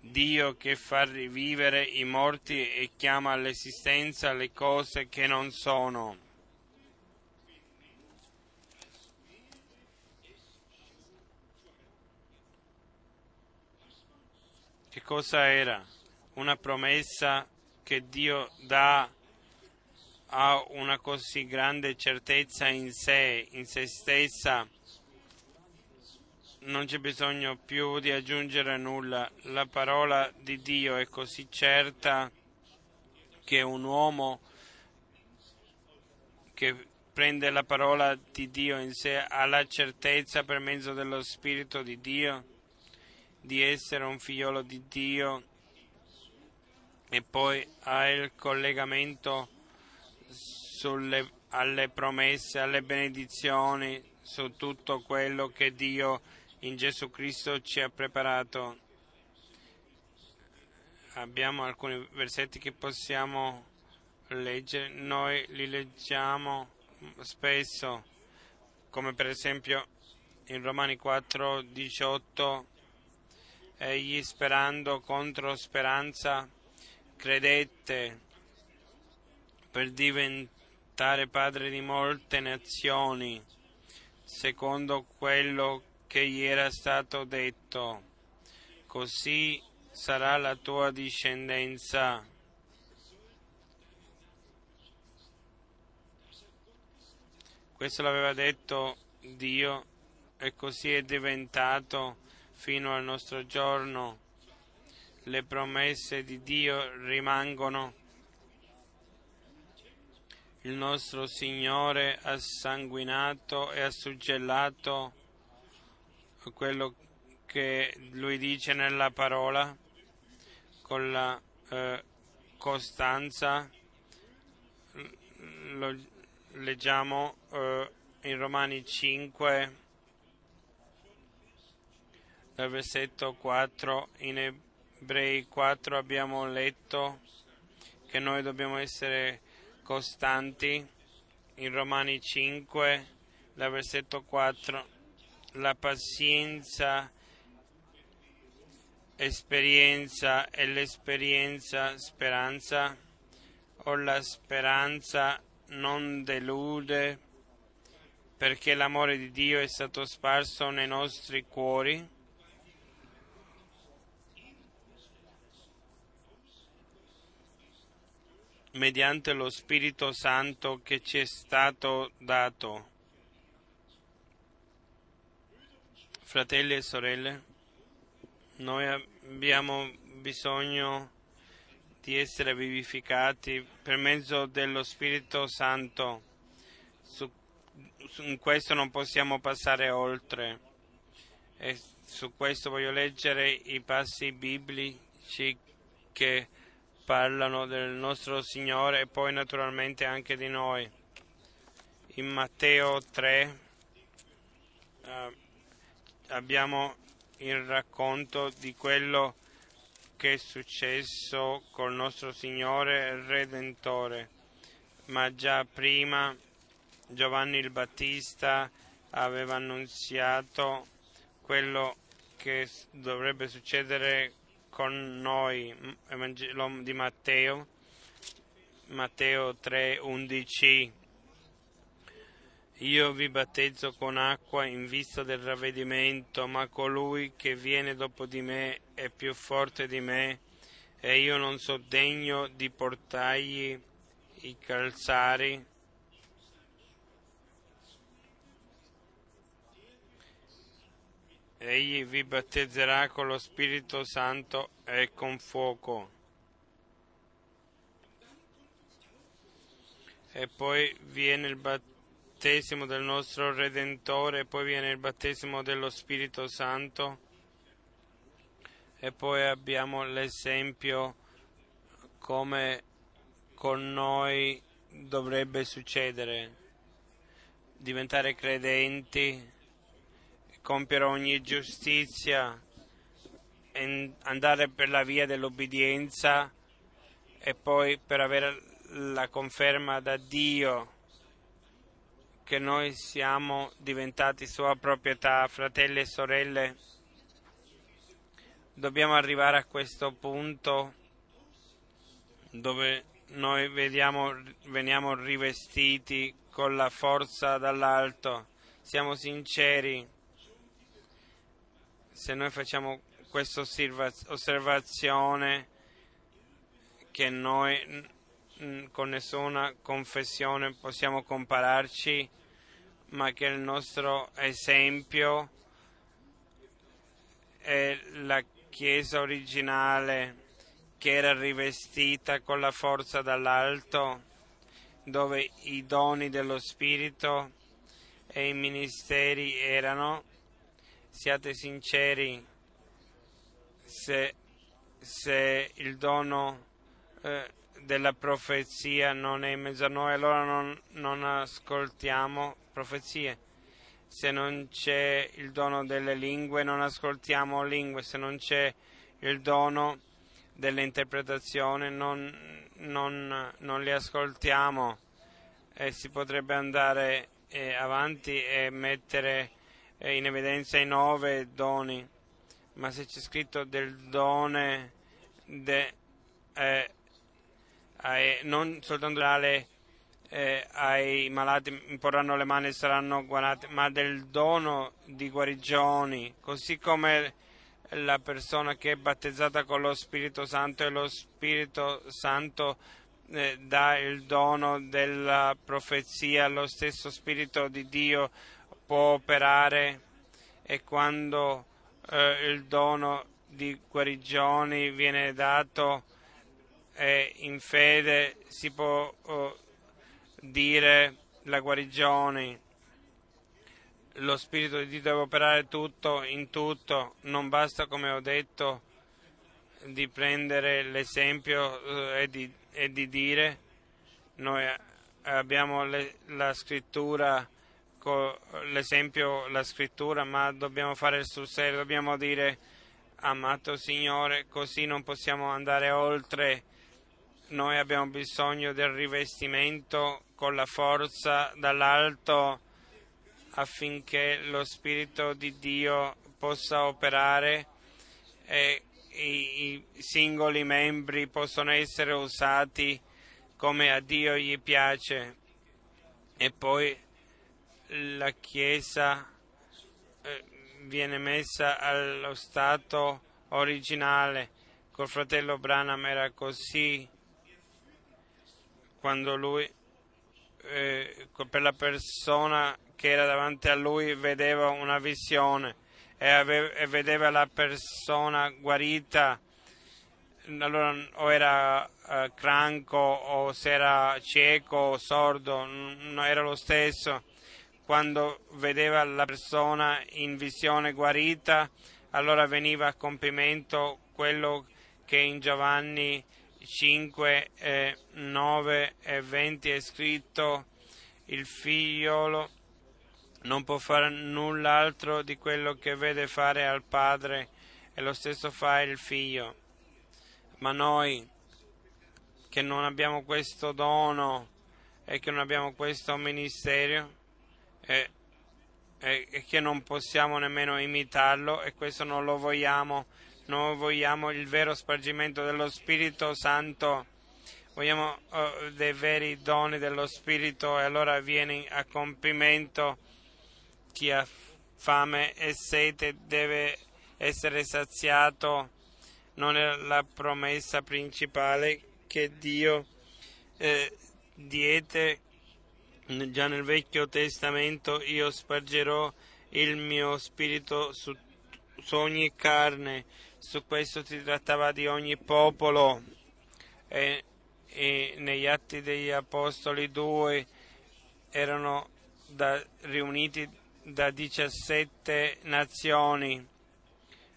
Dio che fa rivivere i morti e chiama all'esistenza le cose che non sono. Che cosa era? Una promessa che Dio dà ha una così grande certezza in sé, in se stessa, non c'è bisogno più di aggiungere nulla. La parola di Dio è così certa che un uomo che prende la parola di Dio in sé ha la certezza per mezzo dello Spirito di Dio di essere un figliolo di Dio e poi ha il collegamento sulle, alle promesse, alle benedizioni, su tutto quello che Dio in Gesù Cristo ci ha preparato. Abbiamo alcuni versetti che possiamo leggere, noi li leggiamo spesso, come per esempio in Romani 4, 18, egli sperando contro speranza credette per diventare diventare padre di molte nazioni, secondo quello che gli era stato detto. Così sarà la tua discendenza. Questo l'aveva detto Dio e così è diventato fino al nostro giorno. Le promesse di Dio rimangono il nostro Signore ha sanguinato e ha suggellato quello che lui dice nella parola con la eh, costanza. Lo leggiamo eh, in Romani 5, dal versetto 4, in Ebrei 4 abbiamo letto che noi dobbiamo essere costanti. In Romani 5, dal versetto 4, la pazienza, esperienza e l'esperienza speranza, o la speranza non delude, perché l'amore di Dio è stato sparso nei nostri cuori mediante lo Spirito Santo che ci è stato dato. Fratelli e sorelle, noi abbiamo bisogno di essere vivificati per mezzo dello Spirito Santo. Su, in questo non possiamo passare oltre. E su questo voglio leggere i passi biblici che parlano del nostro Signore e poi naturalmente anche di noi. In Matteo 3 eh, abbiamo il racconto di quello che è successo col nostro Signore Redentore, ma già prima Giovanni il Battista aveva annunziato quello che dovrebbe succedere con noi Evangelo di Matteo, Matteo 3:11. Io vi battezzo con acqua in vista del ravvedimento, ma colui che viene dopo di me è più forte di me e io non so degno di portargli i calzari. Egli vi battezzerà con lo Spirito Santo e con fuoco. E poi viene il battesimo del nostro Redentore, poi viene il battesimo dello Spirito Santo. E poi abbiamo l'esempio come con noi dovrebbe succedere. Diventare credenti compiere ogni giustizia, andare per la via dell'obbedienza e poi per avere la conferma da Dio che noi siamo diventati sua proprietà, fratelli e sorelle. Dobbiamo arrivare a questo punto dove noi vediamo, veniamo rivestiti con la forza dall'alto, siamo sinceri se noi facciamo questa osservazione che noi con nessuna confessione possiamo compararci, ma che il nostro esempio è la Chiesa originale che era rivestita con la forza dall'alto, dove i doni dello Spirito e i ministeri erano siate sinceri se, se il dono eh, della profezia non è in mezzo a noi, allora non, non ascoltiamo profezie. Se non c'è il dono delle lingue, non ascoltiamo lingue. Se non c'è il dono dell'interpretazione, non, non, non li ascoltiamo. E si potrebbe andare eh, avanti e mettere in evidenza i nove doni, ma se c'è scritto del done de, eh, eh, non soltanto alle, eh, ai malati imporranno le mani e saranno guarati, ma del dono di guarigioni, così come la persona che è battezzata con lo Spirito Santo e lo Spirito Santo eh, dà il dono della profezia, lo stesso Spirito di Dio può operare e quando eh, il dono di guarigioni viene dato e in fede si può oh, dire la guarigione. Lo Spirito di Dio deve operare tutto in tutto, non basta come ho detto di prendere l'esempio eh, e, di, e, di, dire noi abbiamo le, la scrittura l'esempio, la scrittura, ma dobbiamo fare sul serio, dobbiamo dire, amato Signore, così non possiamo andare oltre. Noi abbiamo bisogno del rivestimento con la forza dall'alto affinché lo Spirito di Dio possa operare e i, i singoli membri possono essere usati come a Dio gli piace. E poi la Chiesa eh, viene messa allo stato originale. Col fratello Branham era così quando lui, eh, per la persona che era davanti a lui, vedeva una visione e, aveva, e vedeva la persona guarita. Allora o era eh, cranco o se era cieco o sordo, non era lo stesso quando vedeva la persona in visione guarita, allora veniva a compimento quello che in Giovanni 5, eh, 9 e 20 è scritto, il figliolo non può fare null'altro di quello che vede fare al padre e lo stesso fa il figlio. Ma noi che non abbiamo questo dono e che non abbiamo questo ministero, e, e, che non possiamo nemmeno imitarlo e questo non lo vogliamo. Noi vogliamo il vero spargimento dello Spirito Santo, vogliamo uh, dei veri doni dello Spirito e allora viene a compimento. Chi ha fame e sete deve essere saziato, non è la promessa principale che Dio eh, diede già nel Vecchio Testamento, io spargerò il mio spirito su, su ogni carne, su questo si trattava di ogni popolo. E, e negli Atti degli Apostoli 2 erano da, riuniti da 17 nazioni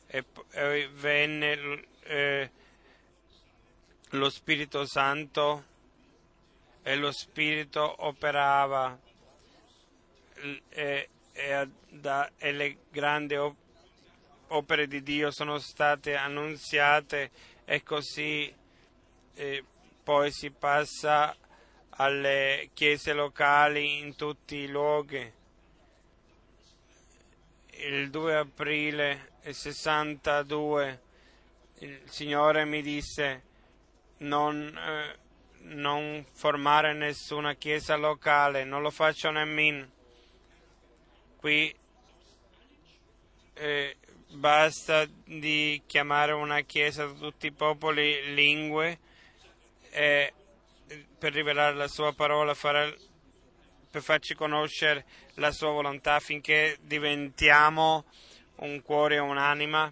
e, e venne eh, lo Spirito Santo e lo Spirito operava e, e, da, e le grandi opere di Dio sono state annunziate e così eh, poi si passa alle chiese locali in tutti i luoghi. Il 2 aprile 62 il Signore mi disse non, eh, non formare nessuna chiesa locale, non lo faccio nemmeno. Qui eh, basta di chiamare una chiesa da tutti i popoli, lingue, e per rivelare la sua parola, fare, per farci conoscere la sua volontà affinché diventiamo un cuore e un'anima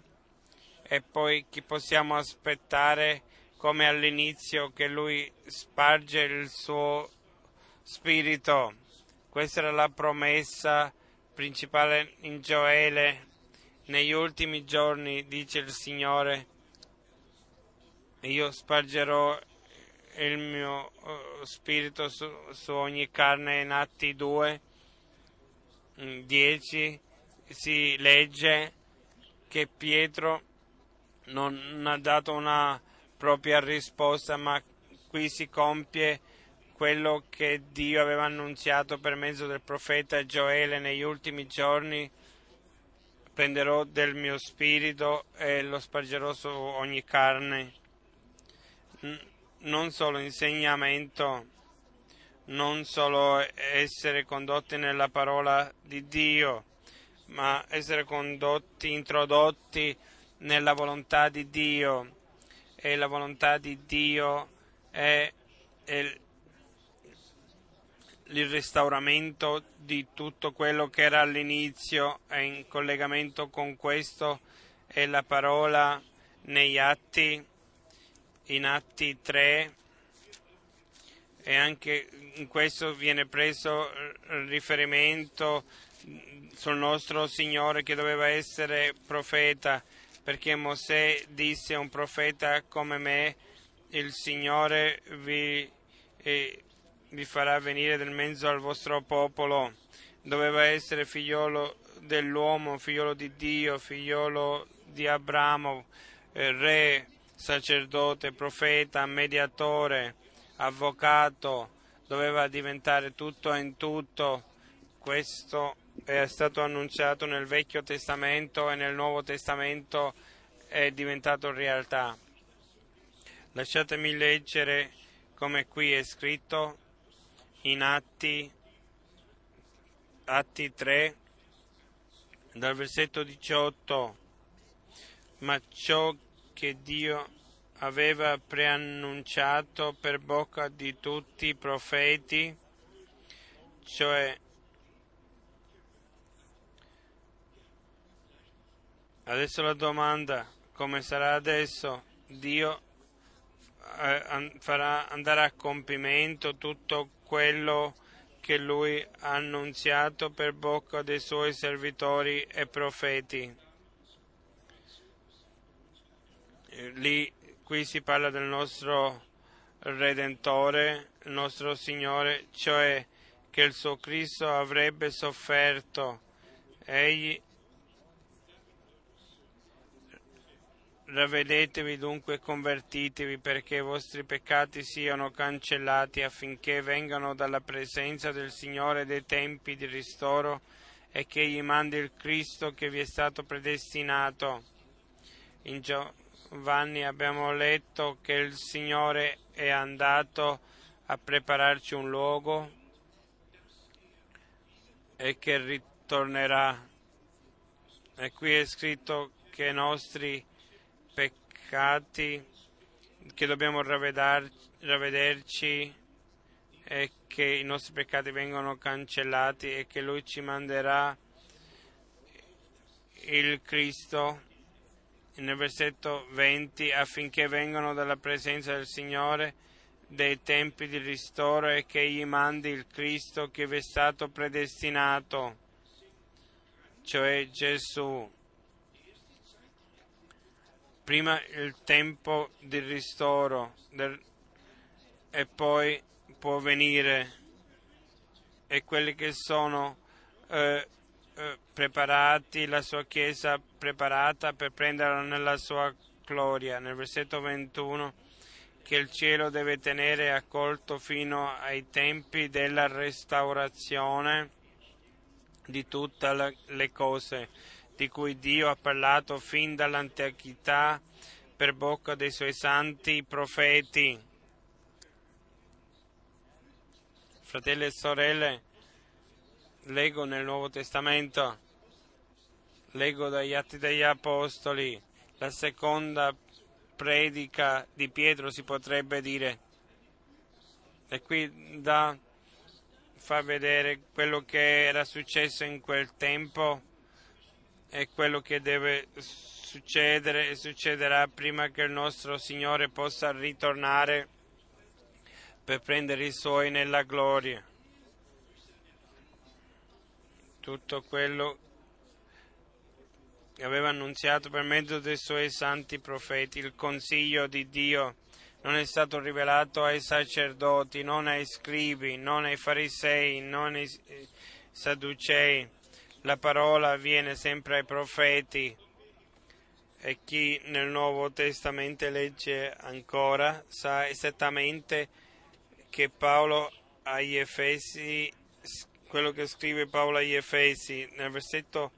e poi chi possiamo aspettare come all'inizio che lui sparge il suo spirito. Questa era la promessa principale in Gioele. Negli ultimi giorni, dice il Signore, io spargerò il mio uh, spirito su, su, ogni carne in Atti 2, 10 si legge che Pietro non ha dato una propria risposta, ma qui si compie quello che Dio aveva annunziato per mezzo del profeta Gioele negli ultimi giorni. Prenderò del mio spirito e lo spargerò su ogni carne non solo insegnamento, non solo essere condotti nella parola di Dio, ma essere condotti, introdotti nella volontà di Dio. E la volontà di Dio è, è il restauramento di tutto quello che era all'inizio e in collegamento con questo è la parola negli atti in Atti 3 e anche in questo viene preso riferimento sul nostro Signore che doveva essere profeta, perché Mosè disse a un profeta come me, il Signore vi, eh, vi farà venire del mezzo al vostro popolo. Doveva essere figliolo dell'uomo, figliolo di Dio, figliolo di Abramo, eh, re, sacerdote, profeta, mediatore, avvocato, doveva diventare tutto in tutto. Questo è stato annunciato nel Vecchio Testamento e nel Nuovo Testamento è diventato realtà. Lasciatemi leggere come qui è scritto in Atti, Atti 3, dal versetto 18. Ma ciò che Dio aveva preannunciato per bocca di tutti i profeti, cioè adesso la domanda come sarà adesso Dio eh, farà andare a compimento tutto quello che lui ha annunziato per bocca dei suoi servitori e profeti. lì qui si parla del nostro Redentore, il nostro Signore, cioè che il suo Cristo avrebbe sofferto. Egli Ravvedetevi dunque e convertitevi perché i vostri peccati siano cancellati affinché vengano dalla presenza del Signore dei tempi di ristoro e che gli mandi il Cristo che vi è stato predestinato. In Gio- Vanni abbiamo letto che il Signore è andato a prepararci un luogo e che ritornerà. E qui è scritto che i nostri peccati, che dobbiamo ravvederci e che i nostri peccati vengono cancellati e che Lui ci manderà il Cristo nel versetto 20 affinché vengano dalla presenza del Signore dei tempi di ristoro e che gli mandi il Cristo che vi è stato predestinato, cioè Gesù. Prima il tempo di ristoro del, e poi può venire e quelli che sono eh, eh, preparati, la sua Chiesa preparata per prenderla nella sua gloria. Nel versetto 21 che il cielo deve tenere accolto fino ai tempi della restaurazione di tutte le cose di cui Dio ha parlato fin dall'antichità per bocca dei suoi santi profeti. Fratelli e sorelle, leggo nel Nuovo Testamento, leggo dagli Atti degli Apostoli, la seconda predica di Pietro si potrebbe dire. E qui da fa vedere quello che era successo in quel tempo e quello che deve succedere e succederà prima che il nostro Signore possa ritornare per prendere i suoi nella gloria tutto quello che aveva annunziato per mezzo dei suoi santi profeti. Il consiglio di Dio non è stato rivelato ai sacerdoti, non ai scribi, non ai farisei, non ai sadducei. La parola viene sempre ai profeti e chi nel Nuovo Testamento legge ancora sa esattamente che Paolo agli Efesi quello che scrive Paolo agli Efesi nel versetto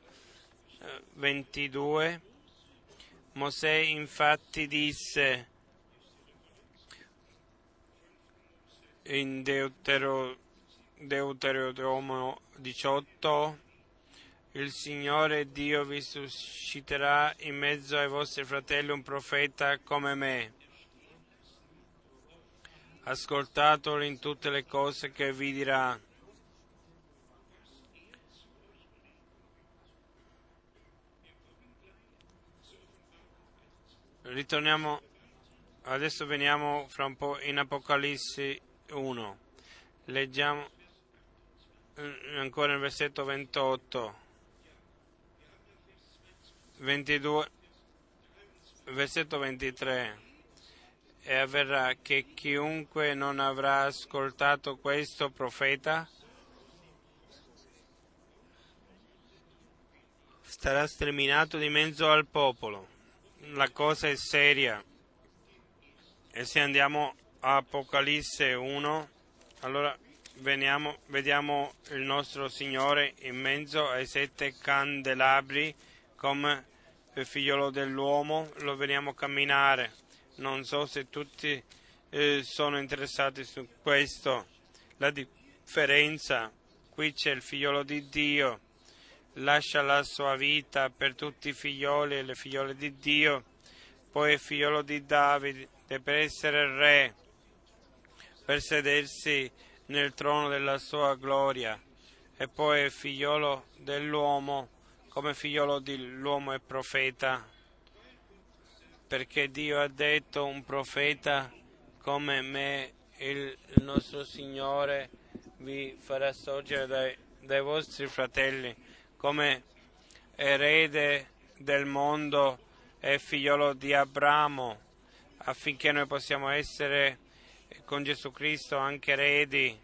22. Eh, Mosè infatti disse in Deutero, Deuteronomio 18 il Signore Dio vi susciterà in mezzo ai vostri fratelli un profeta come me. Ascoltatelo in tutte le cose che vi dirà ritorniamo, adesso veniamo fra un po' in Apocalisse 1. Leggiamo eh, ancora il versetto 28, 22, versetto 23. E avverrà che chiunque non avrà ascoltato questo profeta starà sterminato di mezzo al popolo la cosa è seria. E se andiamo a Apocalisse 1, allora veniamo, vediamo il nostro Signore in mezzo ai sette candelabri come figliolo dell'uomo, lo vediamo camminare. Non so se tutti eh, sono interessati su questo. La differenza, qui c'è il figliolo di Dio lascia la sua vita per tutti i figlioli e le figliole di Dio, poi è figliolo di Davide per essere re, per sedersi nel trono della sua gloria, e poi è figliolo dell'uomo, come figliolo dell'uomo e profeta, perché Dio ha detto un profeta come me, il nostro Signore, vi farà sorgere dai, dai vostri fratelli come erede del mondo e figliolo di Abramo, affinché noi possiamo essere con Gesù Cristo anche eredi.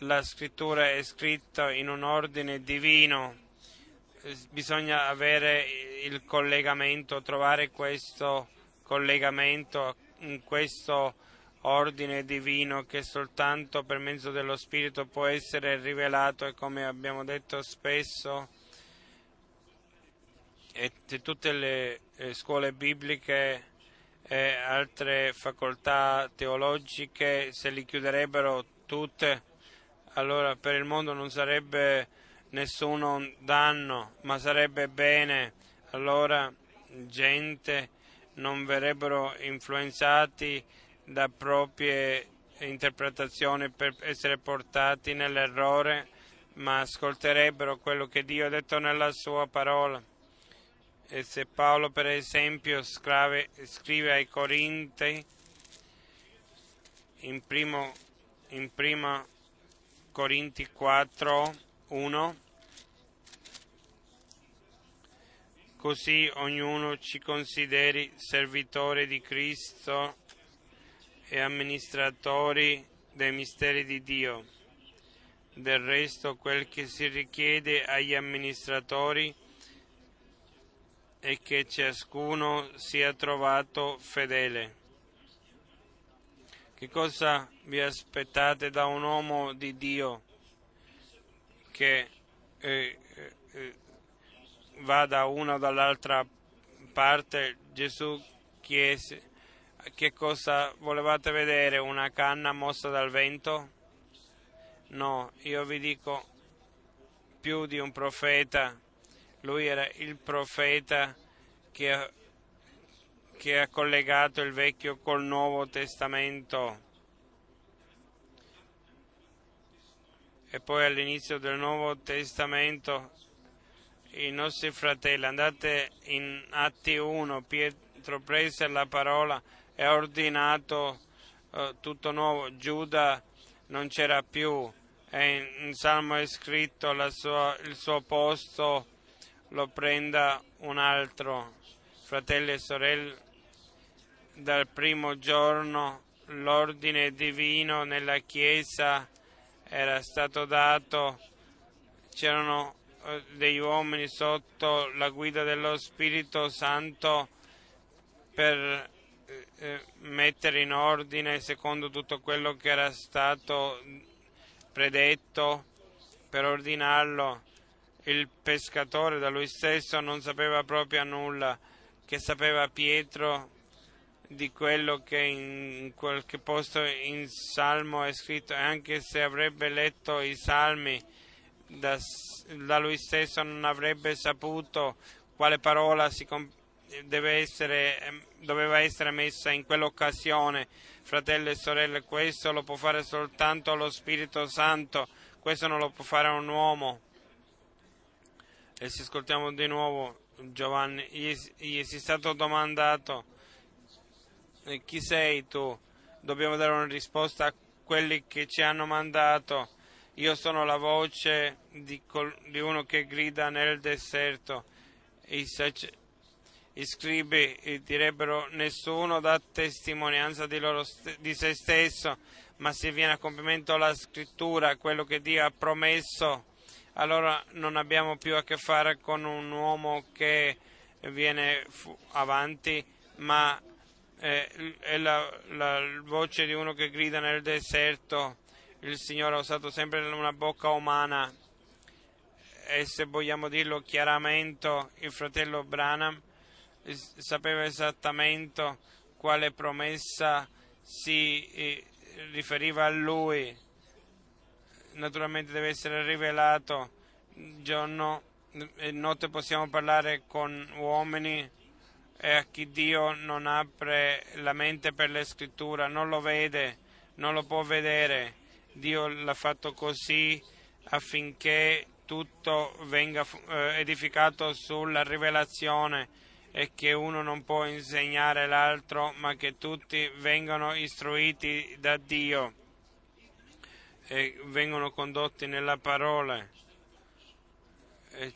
La scrittura è scritta in un ordine divino, bisogna avere il collegamento, trovare questo collegamento in questo ordine divino che soltanto per mezzo dello Spirito può essere rivelato e come abbiamo detto spesso e tutte le scuole bibliche e altre facoltà teologiche, se li chiuderebbero tutte, allora per il mondo non sarebbe nessuno danno, ma sarebbe bene. Allora gente non verrebbero influenzati da proprie interpretazioni per essere portati nell'errore, ma ascolterebbero quello che Dio ha detto nella sua parola. E se Paolo, per esempio, scrive, scrive ai Corinti, in, primo, in prima Corinti 4, 1, così ognuno ci consideri servitori di Cristo e amministratori dei misteri di Dio. Del resto quel che si richiede agli amministratori è che ciascuno sia trovato fedele. Che cosa vi aspettate da un uomo di Dio che eh, eh, va da una o dall'altra parte? Gesù chiese che cosa volevate vedere? Una canna mossa dal vento? No, io vi dico più di un profeta. Lui era il profeta che che ha collegato il Vecchio col Nuovo Testamento. E poi all'inizio del Nuovo Testamento i nostri fratelli, andate in Atti 1, Pietro prese la parola è ordinato uh, tutto nuovo. Giuda non c'era più, e in Salmo è scritto sua, il suo posto lo prenda un altro. Fratelli e sorelle, dal primo giorno l'ordine divino nella Chiesa era stato dato, c'erano uh, degli uomini sotto la guida dello Spirito Santo per eh, mettere in ordine secondo tutto quello che era stato predetto per ordinarlo. Il pescatore da lui stesso non sapeva proprio nulla, che sapeva Pietro di quello che in qualche posto in Salmo è scritto, e anche se avrebbe letto i Salmi, da, da lui stesso non avrebbe saputo quale parola si, essere, ehm, doveva essere messa in quell'occasione. Fratelli e sorelle, questo lo può fare soltanto lo Spirito Santo, questo non lo può fare un uomo. E se ascoltiamo di nuovo Giovanni, gli, gli è stato domandato chi sei tu? Dobbiamo dare una risposta a quelli che ci hanno mandato. Io sono la voce di, col, di uno che grida nel deserto. I, sac- i scribi direbbero nessuno dà testimonianza di, st- di se stesso, ma se viene a compimento la scrittura, quello che Dio ha promesso, allora non abbiamo più a che fare con un uomo che viene fu- avanti, ma eh, è la, la voce di uno che grida nel deserto. Il Signore ha usato sempre una bocca umana e se vogliamo dirlo chiaramente, il fratello Branham sapeva esattamente quale promessa si eh, riferiva a lui. Naturalmente deve essere rivelato. Giorno e notte possiamo parlare con uomini e a chi Dio non apre la mente per le scritture, non lo vede, non lo può vedere. Dio l'ha fatto così affinché tutto venga eh, edificato sulla rivelazione e che uno non può insegnare l'altro, ma che tutti vengono istruiti da Dio e vengono condotti nella parola.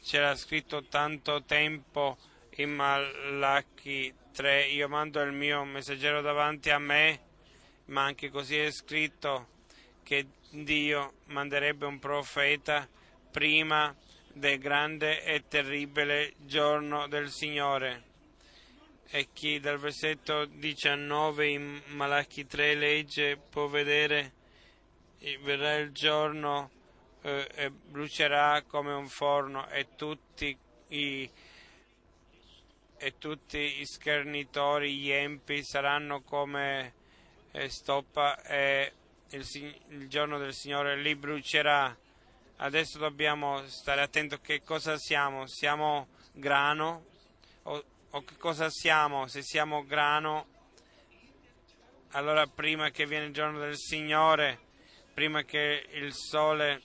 C'era scritto tanto tempo in Malachi 3, io mando il mio messaggero davanti a me, ma anche così è scritto che Dio manderebbe un profeta prima del grande e terribile giorno del Signore. E chi dal versetto 19 in Malachi 3 legge può vedere, verrà il giorno eh, e brucerà come un forno e tutti i e tutti i schernitori, gli empi saranno come eh, stoppa e il, il giorno del Signore li brucerà. Adesso dobbiamo stare attenti a che cosa siamo. Siamo grano o, o che cosa siamo? Se siamo grano, allora prima che viene il giorno del Signore, prima che il sole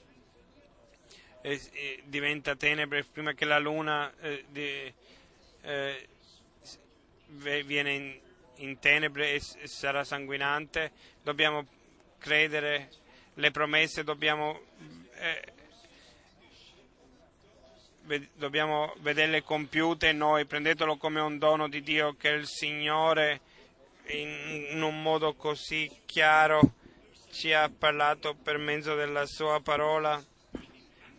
eh, eh, diventa tenebre, prima che la luna eh, di, eh, viene in, in tenebre e, sarà sanguinante, dobbiamo credere le promesse, dobbiamo, eh, dobbiamo vederle compiute noi, prendetelo come un dono di Dio che il Signore in, in un modo così chiaro ci ha parlato per mezzo della sua parola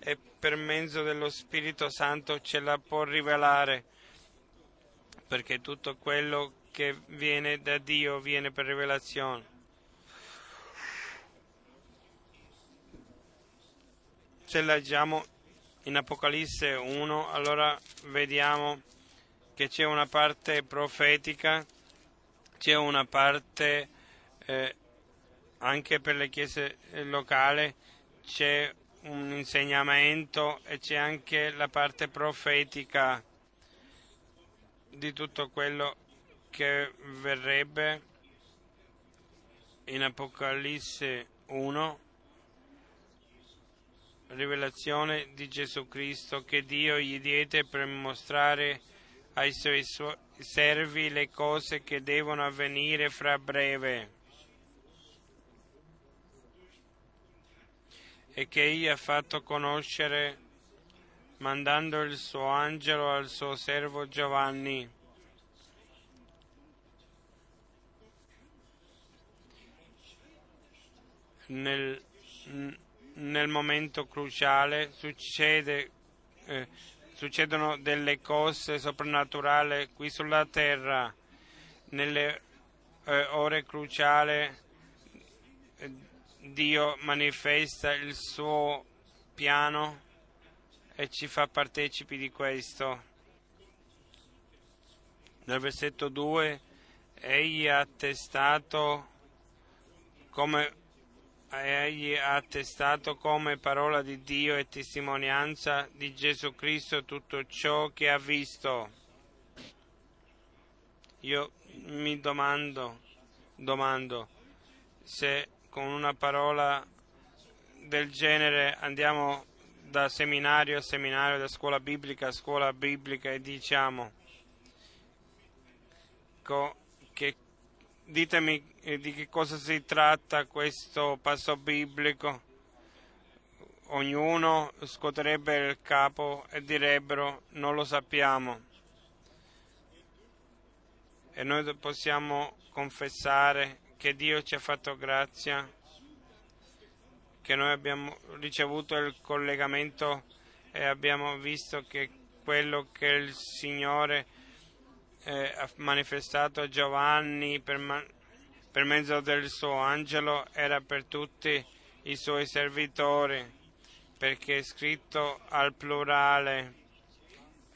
e per mezzo dello Spirito Santo ce la può rivelare, perché tutto quello che viene da Dio viene per rivelazione. Se leggiamo in Apocalisse 1, allora vediamo che c'è una parte profetica, c'è una parte eh, anche per le chiese locali, c'è un insegnamento e c'è anche la parte profetica di tutto quello che verrebbe in Apocalisse 1, rivelazione di Gesù Cristo che Dio gli diede per mostrare ai suoi servi le cose che devono avvenire fra breve. e che egli ha fatto conoscere mandando il suo angelo al suo servo Giovanni. Nel, nel momento cruciale succede, eh, succedono delle cose soprannaturali qui sulla terra, nelle eh, ore cruciali. Eh, Dio manifesta il suo piano e ci fa partecipi di questo. Nel versetto 2 egli ha attestato come egli ha attestato come parola di Dio e testimonianza di Gesù Cristo tutto ciò che ha visto. Io mi domando, domando se con una parola del genere andiamo da seminario a seminario, da scuola biblica a scuola biblica e diciamo che ditemi eh, di che cosa si tratta questo passo biblico. Ognuno scuoterebbe il capo e direbbero non lo sappiamo. E noi possiamo confessare che Dio ci ha fatto grazia, che noi abbiamo ricevuto il collegamento e abbiamo visto che quello che il Signore eh, ha manifestato a Giovanni per, man- per mezzo del suo angelo era per tutti i suoi servitori, perché è scritto al plurale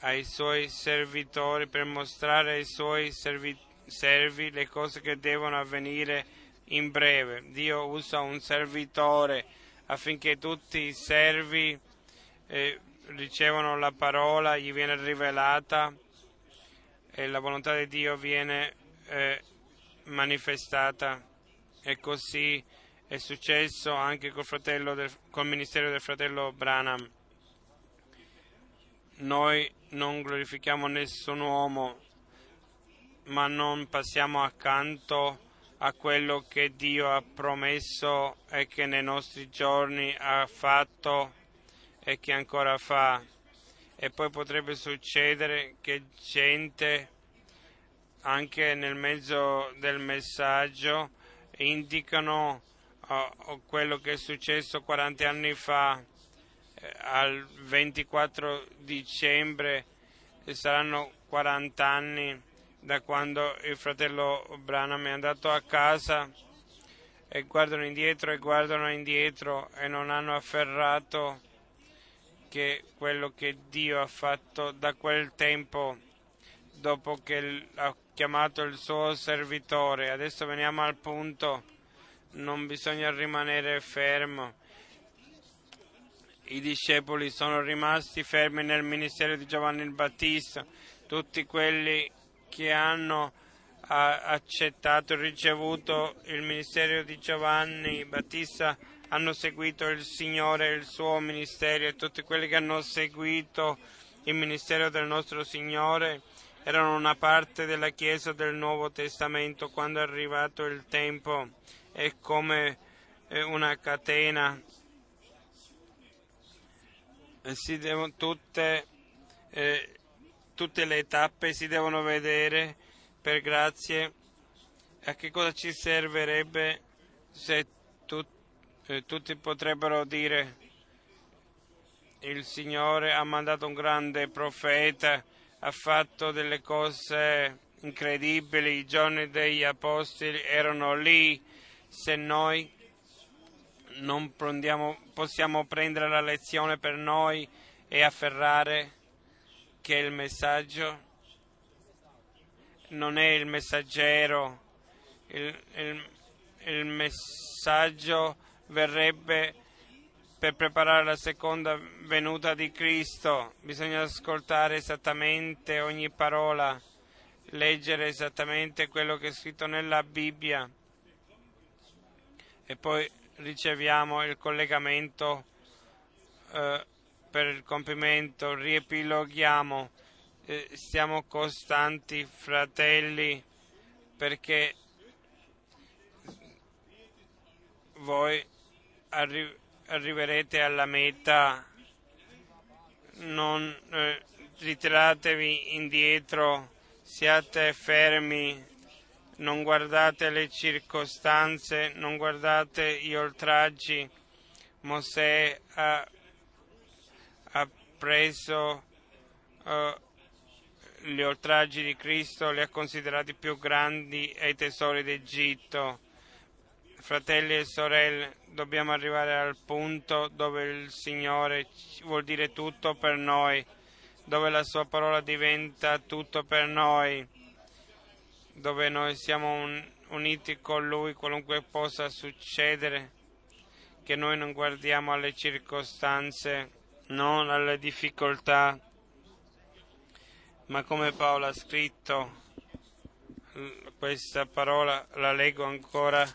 ai suoi servitori per mostrare ai suoi servitori servi le cose che devono avvenire in breve. Dio usa un servitore affinché tutti i servi eh, ricevano la parola, gli viene rivelata e la volontà di Dio viene eh, manifestata. E così è successo anche col, del, col ministero del fratello Branham. Noi non glorifichiamo nessun uomo, ma non passiamo accanto a quello che Dio ha promesso e che nei nostri giorni ha fatto e che ancora fa. E poi potrebbe succedere che gente, anche nel mezzo del messaggio, indicano quello che è successo 40 anni fa, eh, al 24 dicembre saranno 40 anni da quando il fratello Branham è andato a casa e guardano indietro e guardano indietro e non hanno afferrato che quello che Dio ha fatto da quel tempo dopo che ha chiamato il suo servitore. Adesso veniamo al punto, non bisogna rimanere fermo. I discepoli sono rimasti fermi nel ministero di Giovanni il Battista, tutti quelli che hanno accettato e ricevuto il ministero di Giovanni Battista hanno seguito il Signore e il suo ministero e tutti quelli che hanno seguito il ministero del nostro Signore erano una parte della Chiesa del Nuovo Testamento quando è arrivato il tempo è come eh, una catena. Si devono, tutte, eh, tutte le tappe si devono vedere per grazie. A che cosa ci servirebbe se tu, eh, tutti potrebbero dire il Signore ha mandato un grande profeta, ha fatto delle cose incredibili, i giorni degli apostoli erano lì, se noi non possiamo prendere la lezione per noi e afferrare che il messaggio non è il messaggero, il, il, il messaggio verrebbe per preparare la seconda venuta di Cristo. Bisogna ascoltare esattamente ogni parola, leggere esattamente quello che è scritto nella Bibbia e poi riceviamo il collegamento eh, per il compimento, riepiloghiamo, eh, siamo costanti fratelli perché voi arri- arriverete alla meta, non eh, ritiratevi indietro, siate fermi non guardate le circostanze, non guardate gli oltraggi. Mosè ha, ha preso uh, gli oltraggi di Cristo, li ha considerati più grandi ai tesori d'Egitto. Fratelli e sorelle, dobbiamo arrivare al punto dove il Signore vuol dire tutto per noi, dove la sua parola diventa tutto per noi dove noi siamo un, uniti con Lui, qualunque possa succedere, che noi non guardiamo alle circostanze, non alle difficoltà, ma come Paolo ha scritto, questa parola la leggo ancora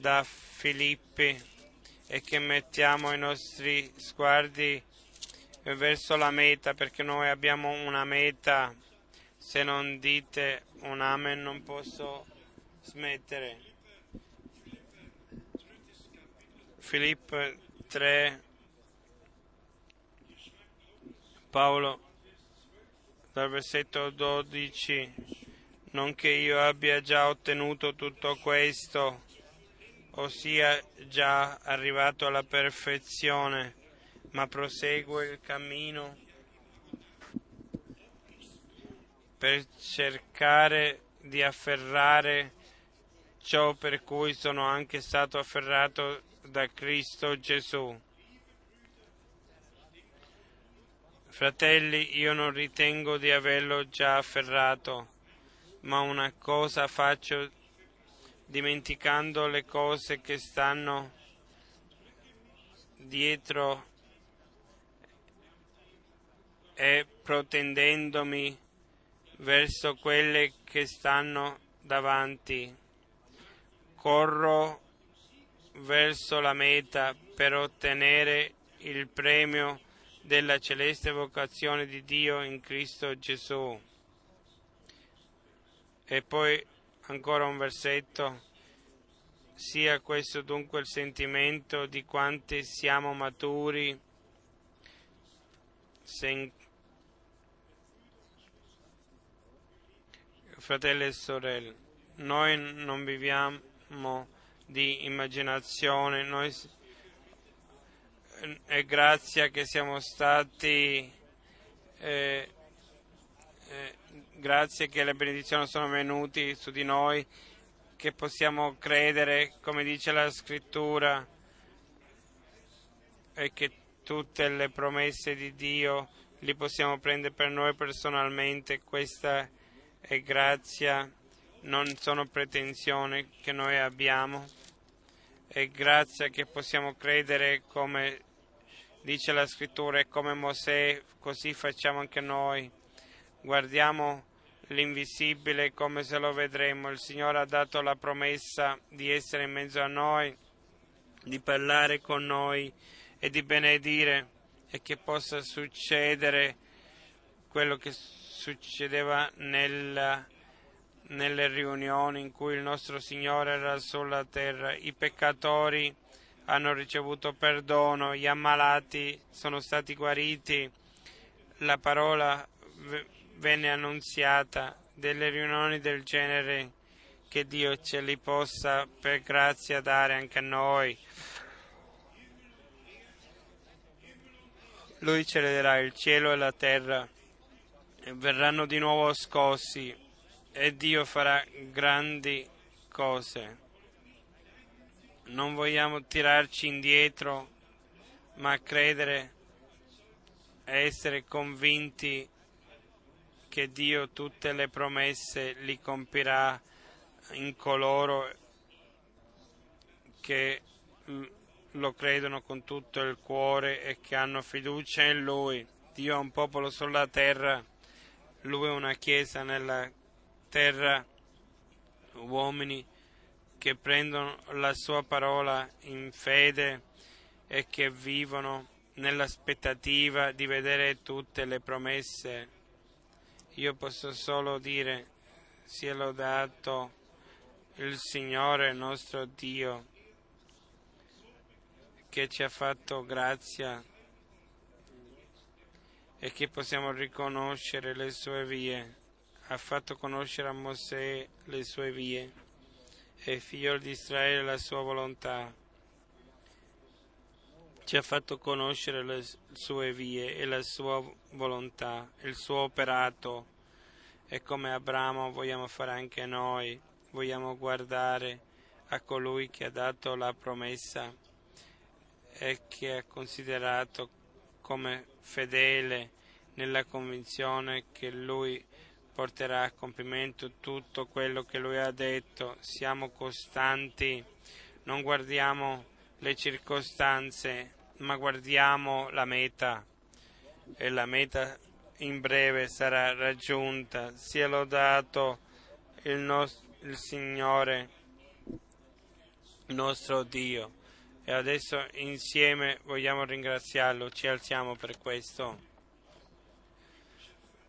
da Filippi e che mettiamo i nostri sguardi verso la meta perché noi abbiamo una meta se non dite un amen non posso smettere. Filippo 3, Paolo, dal versetto 12, non che io abbia già ottenuto tutto questo, ossia già arrivato alla perfezione, ma proseguo il cammino per cercare di afferrare ciò per cui sono anche stato afferrato da Cristo Gesù. Fratelli, io non ritengo di averlo già afferrato, ma una cosa faccio dimenticando le cose che stanno dietro e protendendomi verso quelle che stanno davanti. Corro verso la meta per ottenere il premio della celeste vocazione di Dio in Cristo Gesù. E poi ancora un versetto. Sia questo dunque il sentimento di quanti siamo maturi, se fratelli e sorelle, noi non viviamo di immaginazione, noi è grazia che siamo stati, eh, eh, grazie che le benedizioni sono venute su di noi, che possiamo credere, come dice la scrittura, e che tutte le promesse di Dio li possiamo prendere per noi personalmente. Questa e grazia non sono pretensioni che noi abbiamo, è grazia che possiamo credere come dice la scrittura e come Mosè, così facciamo anche noi. Guardiamo l'invisibile come se lo vedremo. Il Signore ha dato la promessa di essere in mezzo a noi, di parlare con noi e di benedire e che possa succedere quello che succedeva nella, nelle riunioni in cui il nostro Signore era sulla terra. I peccatori hanno ricevuto perdono, gli ammalati sono stati guariti, la parola venne annunziata, delle riunioni del genere che Dio ce li possa per grazia dare anche a noi. Lui celerà il cielo e la terra e verranno di nuovo scossi e Dio farà grandi cose. Non vogliamo tirarci indietro, ma credere e essere convinti che Dio tutte le promesse li compirà in coloro che lo credono con tutto il cuore e che hanno fiducia in Lui. Dio ha un popolo sulla terra, Lui è una chiesa nella terra, uomini che prendono la sua parola in fede e che vivono nell'aspettativa di vedere tutte le promesse io posso solo dire sia lodato il Signore nostro Dio che ci ha fatto grazia e che possiamo riconoscere le sue vie. Ha fatto conoscere a Mosè le sue vie e figlio di Israele la sua volontà. Ci ha fatto conoscere le sue vie e la sua volontà, il suo operato. E come Abramo vogliamo fare anche noi, vogliamo guardare a colui che ha dato la promessa e che ha considerato come fedele nella convinzione che lui porterà a compimento tutto quello che lui ha detto. Siamo costanti, non guardiamo le circostanze, ma guardiamo la meta e la meta in breve sarà raggiunta. Sia lodato il, nostro, il Signore nostro Dio. E adesso insieme vogliamo ringraziarlo, ci alziamo per questo.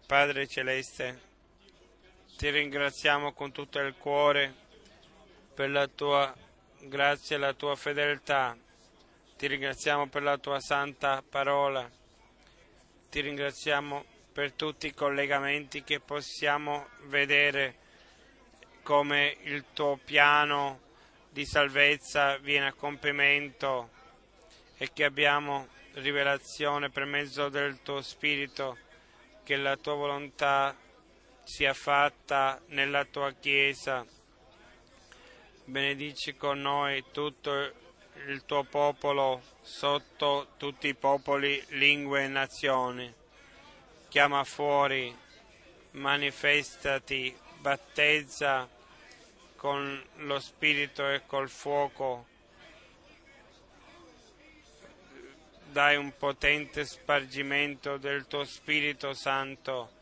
Padre Celeste, ti ringraziamo con tutto il cuore per la tua grazia e la tua fedeltà ti ringraziamo per la tua santa parola. Ti ringraziamo per tutti i collegamenti che possiamo vedere come il tuo piano di salvezza viene a compimento e che abbiamo rivelazione per mezzo del tuo Spirito che la tua volontà sia fatta nella tua Chiesa. Benedici con noi tutto il tuo popolo sotto tutti i popoli, lingue e nazioni. Chiama fuori, manifestati, battezza con lo spirito e col fuoco. Dai un potente spargimento del tuo Spirito Santo,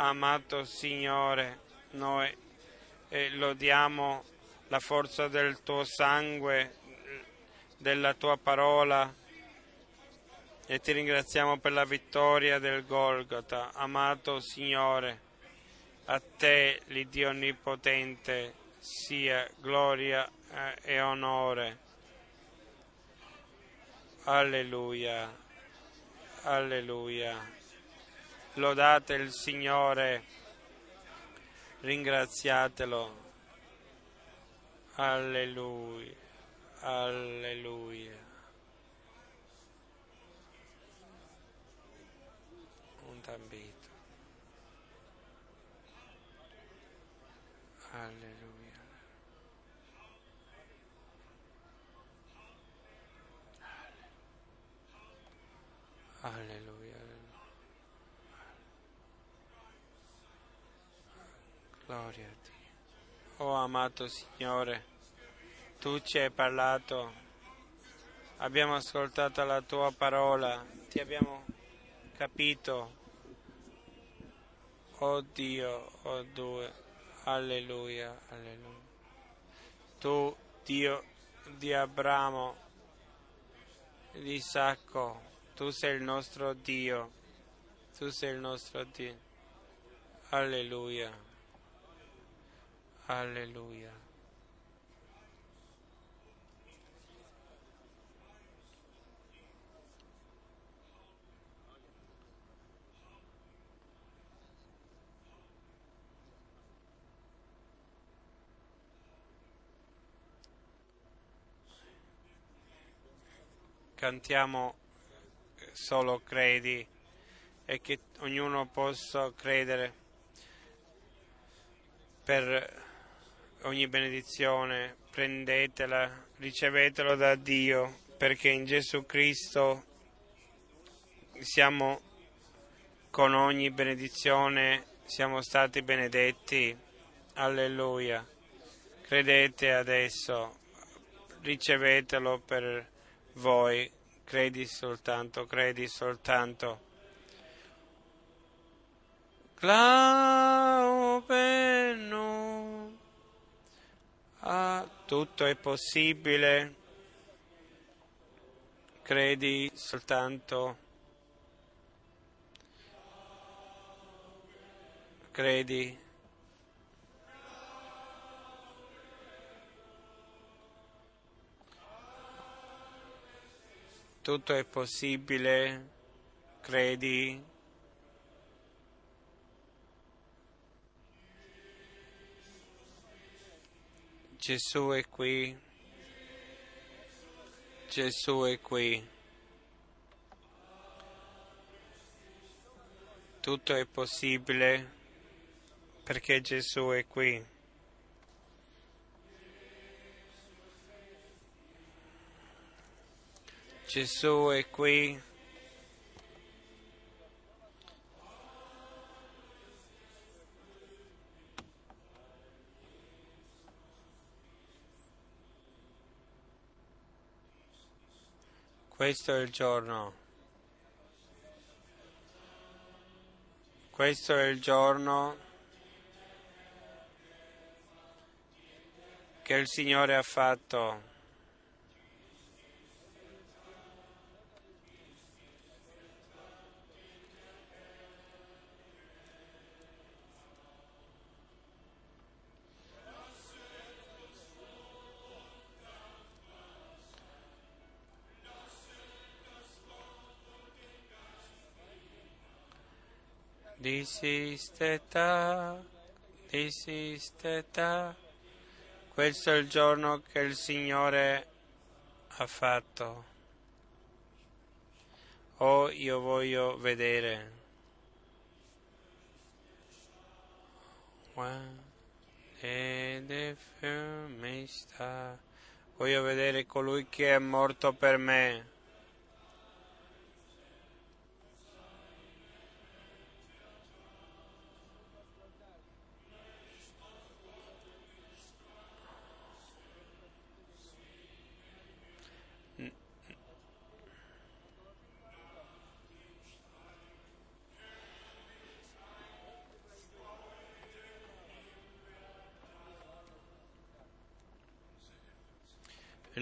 amato Signore, noi e lodiamo la forza del tuo sangue della tua parola e ti ringraziamo per la vittoria del Golgota. Amato Signore, a te, l'Iddio Onnipotente, sia gloria eh, e onore. Alleluia, alleluia. Lodate il Signore, ringraziatelo. Alleluia. Alleluia. Un tambito. Alleluia. Alleluia. Gloria a Dio. Oh amato Signore, tu ci hai parlato, abbiamo ascoltato la tua parola, ti abbiamo capito. Oh Dio, oh Dio, alleluia, alleluia. Tu, Dio di Abramo, di Isacco, tu sei il nostro Dio, tu sei il nostro Dio. Alleluia, alleluia. Cantiamo solo credi e che ognuno possa credere per ogni benedizione, prendetela, ricevetelo da Dio, perché in Gesù Cristo siamo con ogni benedizione, siamo stati benedetti. Alleluia. Credete adesso, ricevetelo per voi, credi soltanto, credi soltanto. Glauben ah, tutto è possibile. Credi soltanto. Credi. Tutto è possibile. Credi. Gesù è qui. Gesù è qui. Tutto è possibile perché Gesù è qui. Gesù è qui. Questo è il giorno. Questo è il giorno che il Signore ha fatto. Disisteta, disisteta. Questo è il giorno che il Signore ha fatto. Oh, io voglio vedere. Voglio vedere colui che è morto per me.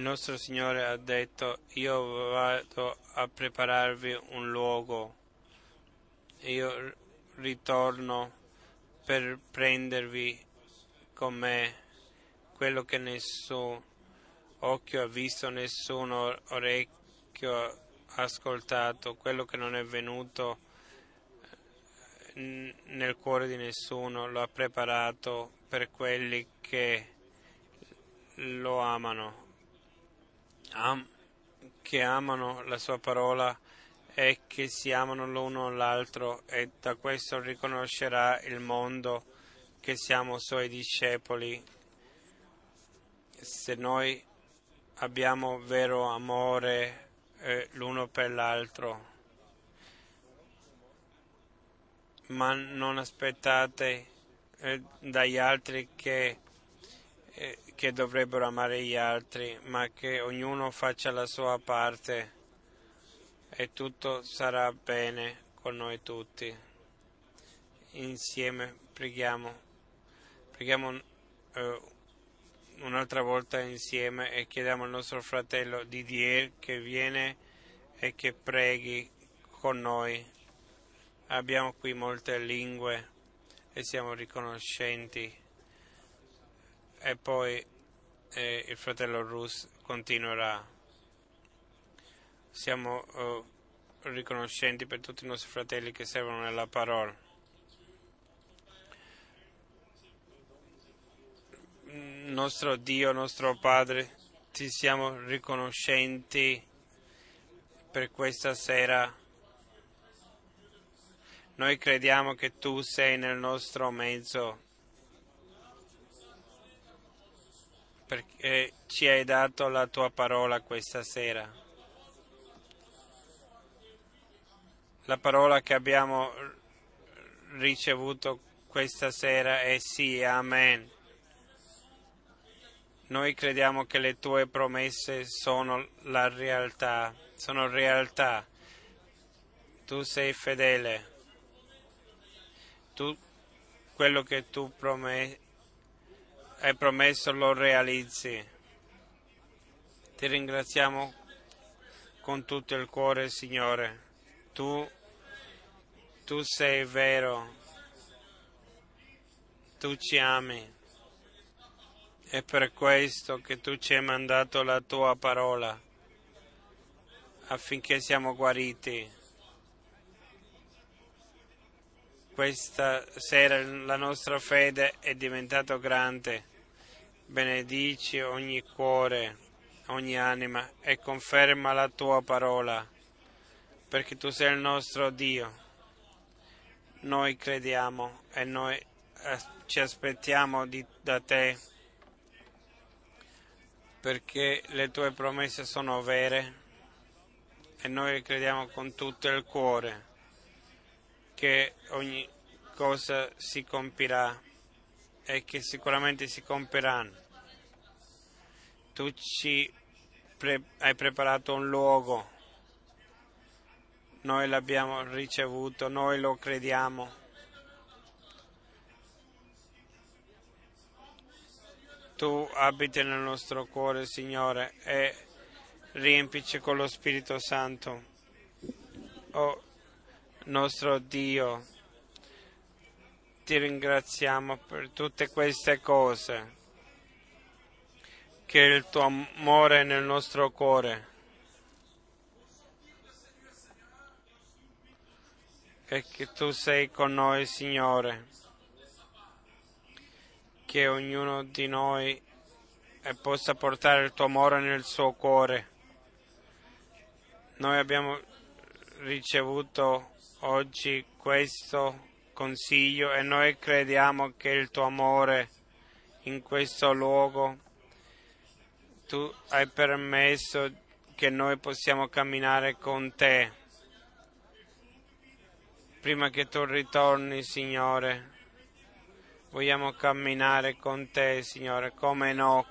Nostro Signore ha detto, io vado a prepararvi un luogo, io ritorno per prendervi con me. Quello che nessun occhio ha visto, nessun orecchio ha ascoltato, quello che non è venuto nel cuore di nessuno, lo ha preparato per quelli che lo amano am- che amano la sua parola e che si amano l'uno l'altro e da questo riconoscerà il mondo che siamo suoi discepoli. Se noi abbiamo vero amore eh, l'uno per l'altro, ma non aspettate eh, dagli altri che, che dovrebbero amare gli altri, ma che ognuno faccia la sua parte e tutto sarà bene con noi tutti. Insieme preghiamo, preghiamo eh, un'altra volta insieme e chiediamo al nostro fratello Didier che viene e che preghi con noi. Abbiamo qui molte lingue e siamo riconoscenti. E poi eh, il fratello Rus continuerà. Siamo eh, riconoscenti per tutti i nostri fratelli che servono nella parola. Nostro Dio, nostro Padre, ti siamo riconoscenti per questa sera. Noi crediamo che tu sei nel nostro mezzo perché ci hai dato la tua parola questa sera. La parola che abbiamo ricevuto questa sera è sì, amen. Noi crediamo che le tue promesse sono la realtà, sono realtà. Tu sei fedele. Tu, quello che tu prometti hai promesso lo realizzi. Ti ringraziamo con tutto il cuore, Signore. Tu, tu sei vero. Tu ci ami. È per questo che tu ci hai mandato la tua parola affinché siamo guariti. Questa sera la nostra fede è diventata grande. Benedici ogni cuore, ogni anima e conferma la tua parola, perché tu sei il nostro Dio. Noi crediamo e noi ci aspettiamo di, da te perché le tue promesse sono vere e noi crediamo con tutto il cuore che ogni cosa si compirà e che sicuramente si compiranno. Tu ci pre- hai preparato un luogo, noi l'abbiamo ricevuto, noi lo crediamo tu abiti nel nostro cuore, Signore, e riempici con lo Spirito Santo. Oh nostro Dio, ti ringraziamo per tutte queste cose, che il tuo amore nel nostro cuore. E che tu sei con noi, Signore che ognuno di noi possa portare il tuo amore nel suo cuore. Noi abbiamo ricevuto oggi questo consiglio e noi crediamo che il tuo amore in questo luogo tu hai permesso che noi possiamo camminare con te. Prima che tu ritorni, Signore Vogliamo camminare con te, Signore, come Enoch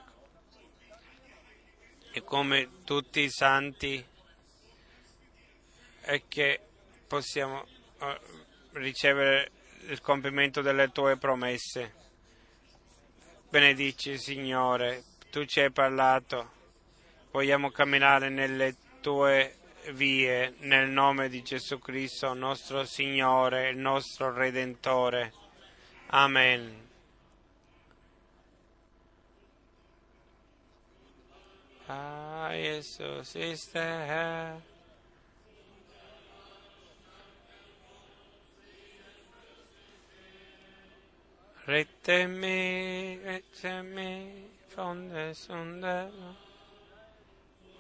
e come tutti i santi e che possiamo eh, ricevere il compimento delle tue promesse. Benedici, Signore, tu ci hai parlato, vogliamo camminare nelle tue vie nel nome di Gesù Cristo, nostro Signore, il nostro Redentore. Amen. Ah, Jesus ist der Retemi, retemi, fondes undeva,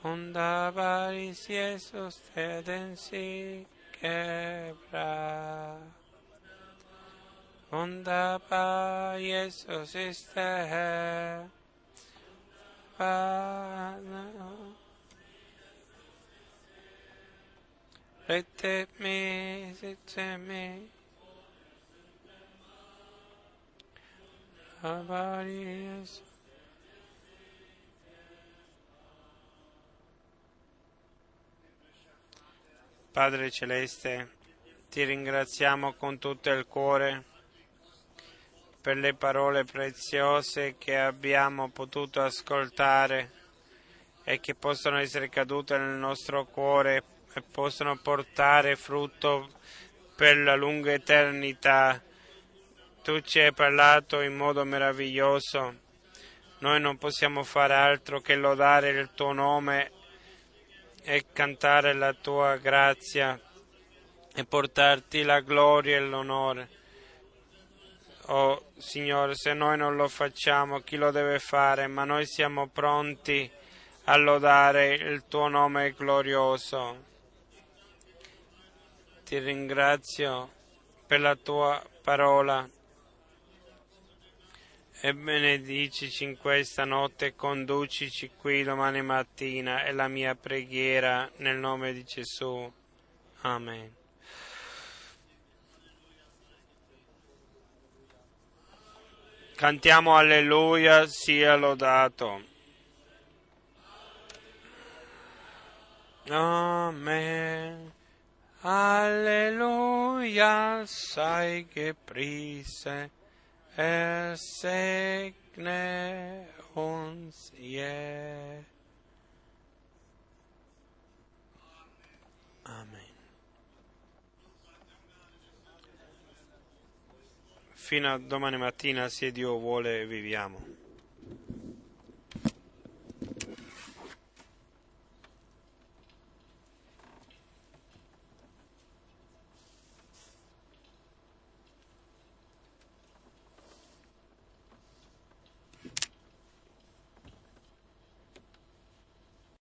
onda variciesos ustedes si quebra. Onda variciesos este, retemi, retemi, avarias. Padre Celeste, ti ringraziamo con tutto il cuore per le parole preziose che abbiamo potuto ascoltare e che possono essere cadute nel nostro cuore e possono portare frutto per la lunga eternità. Tu ci hai parlato in modo meraviglioso. Noi non possiamo fare altro che lodare il tuo nome e cantare la tua grazia e portarti la gloria e l'onore. Oh Signore, se noi non lo facciamo, chi lo deve fare? Ma noi siamo pronti a lodare il tuo nome glorioso. Ti ringrazio per la tua parola e benedicici in questa notte, conducici qui domani mattina, è la mia preghiera nel nome di Gesù. Amen. Cantiamo Alleluia, sia lodato. Amen. Alleluia, sai che prise er uns je. Amen. Fino a domani mattina, se Dio vuole, viviamo.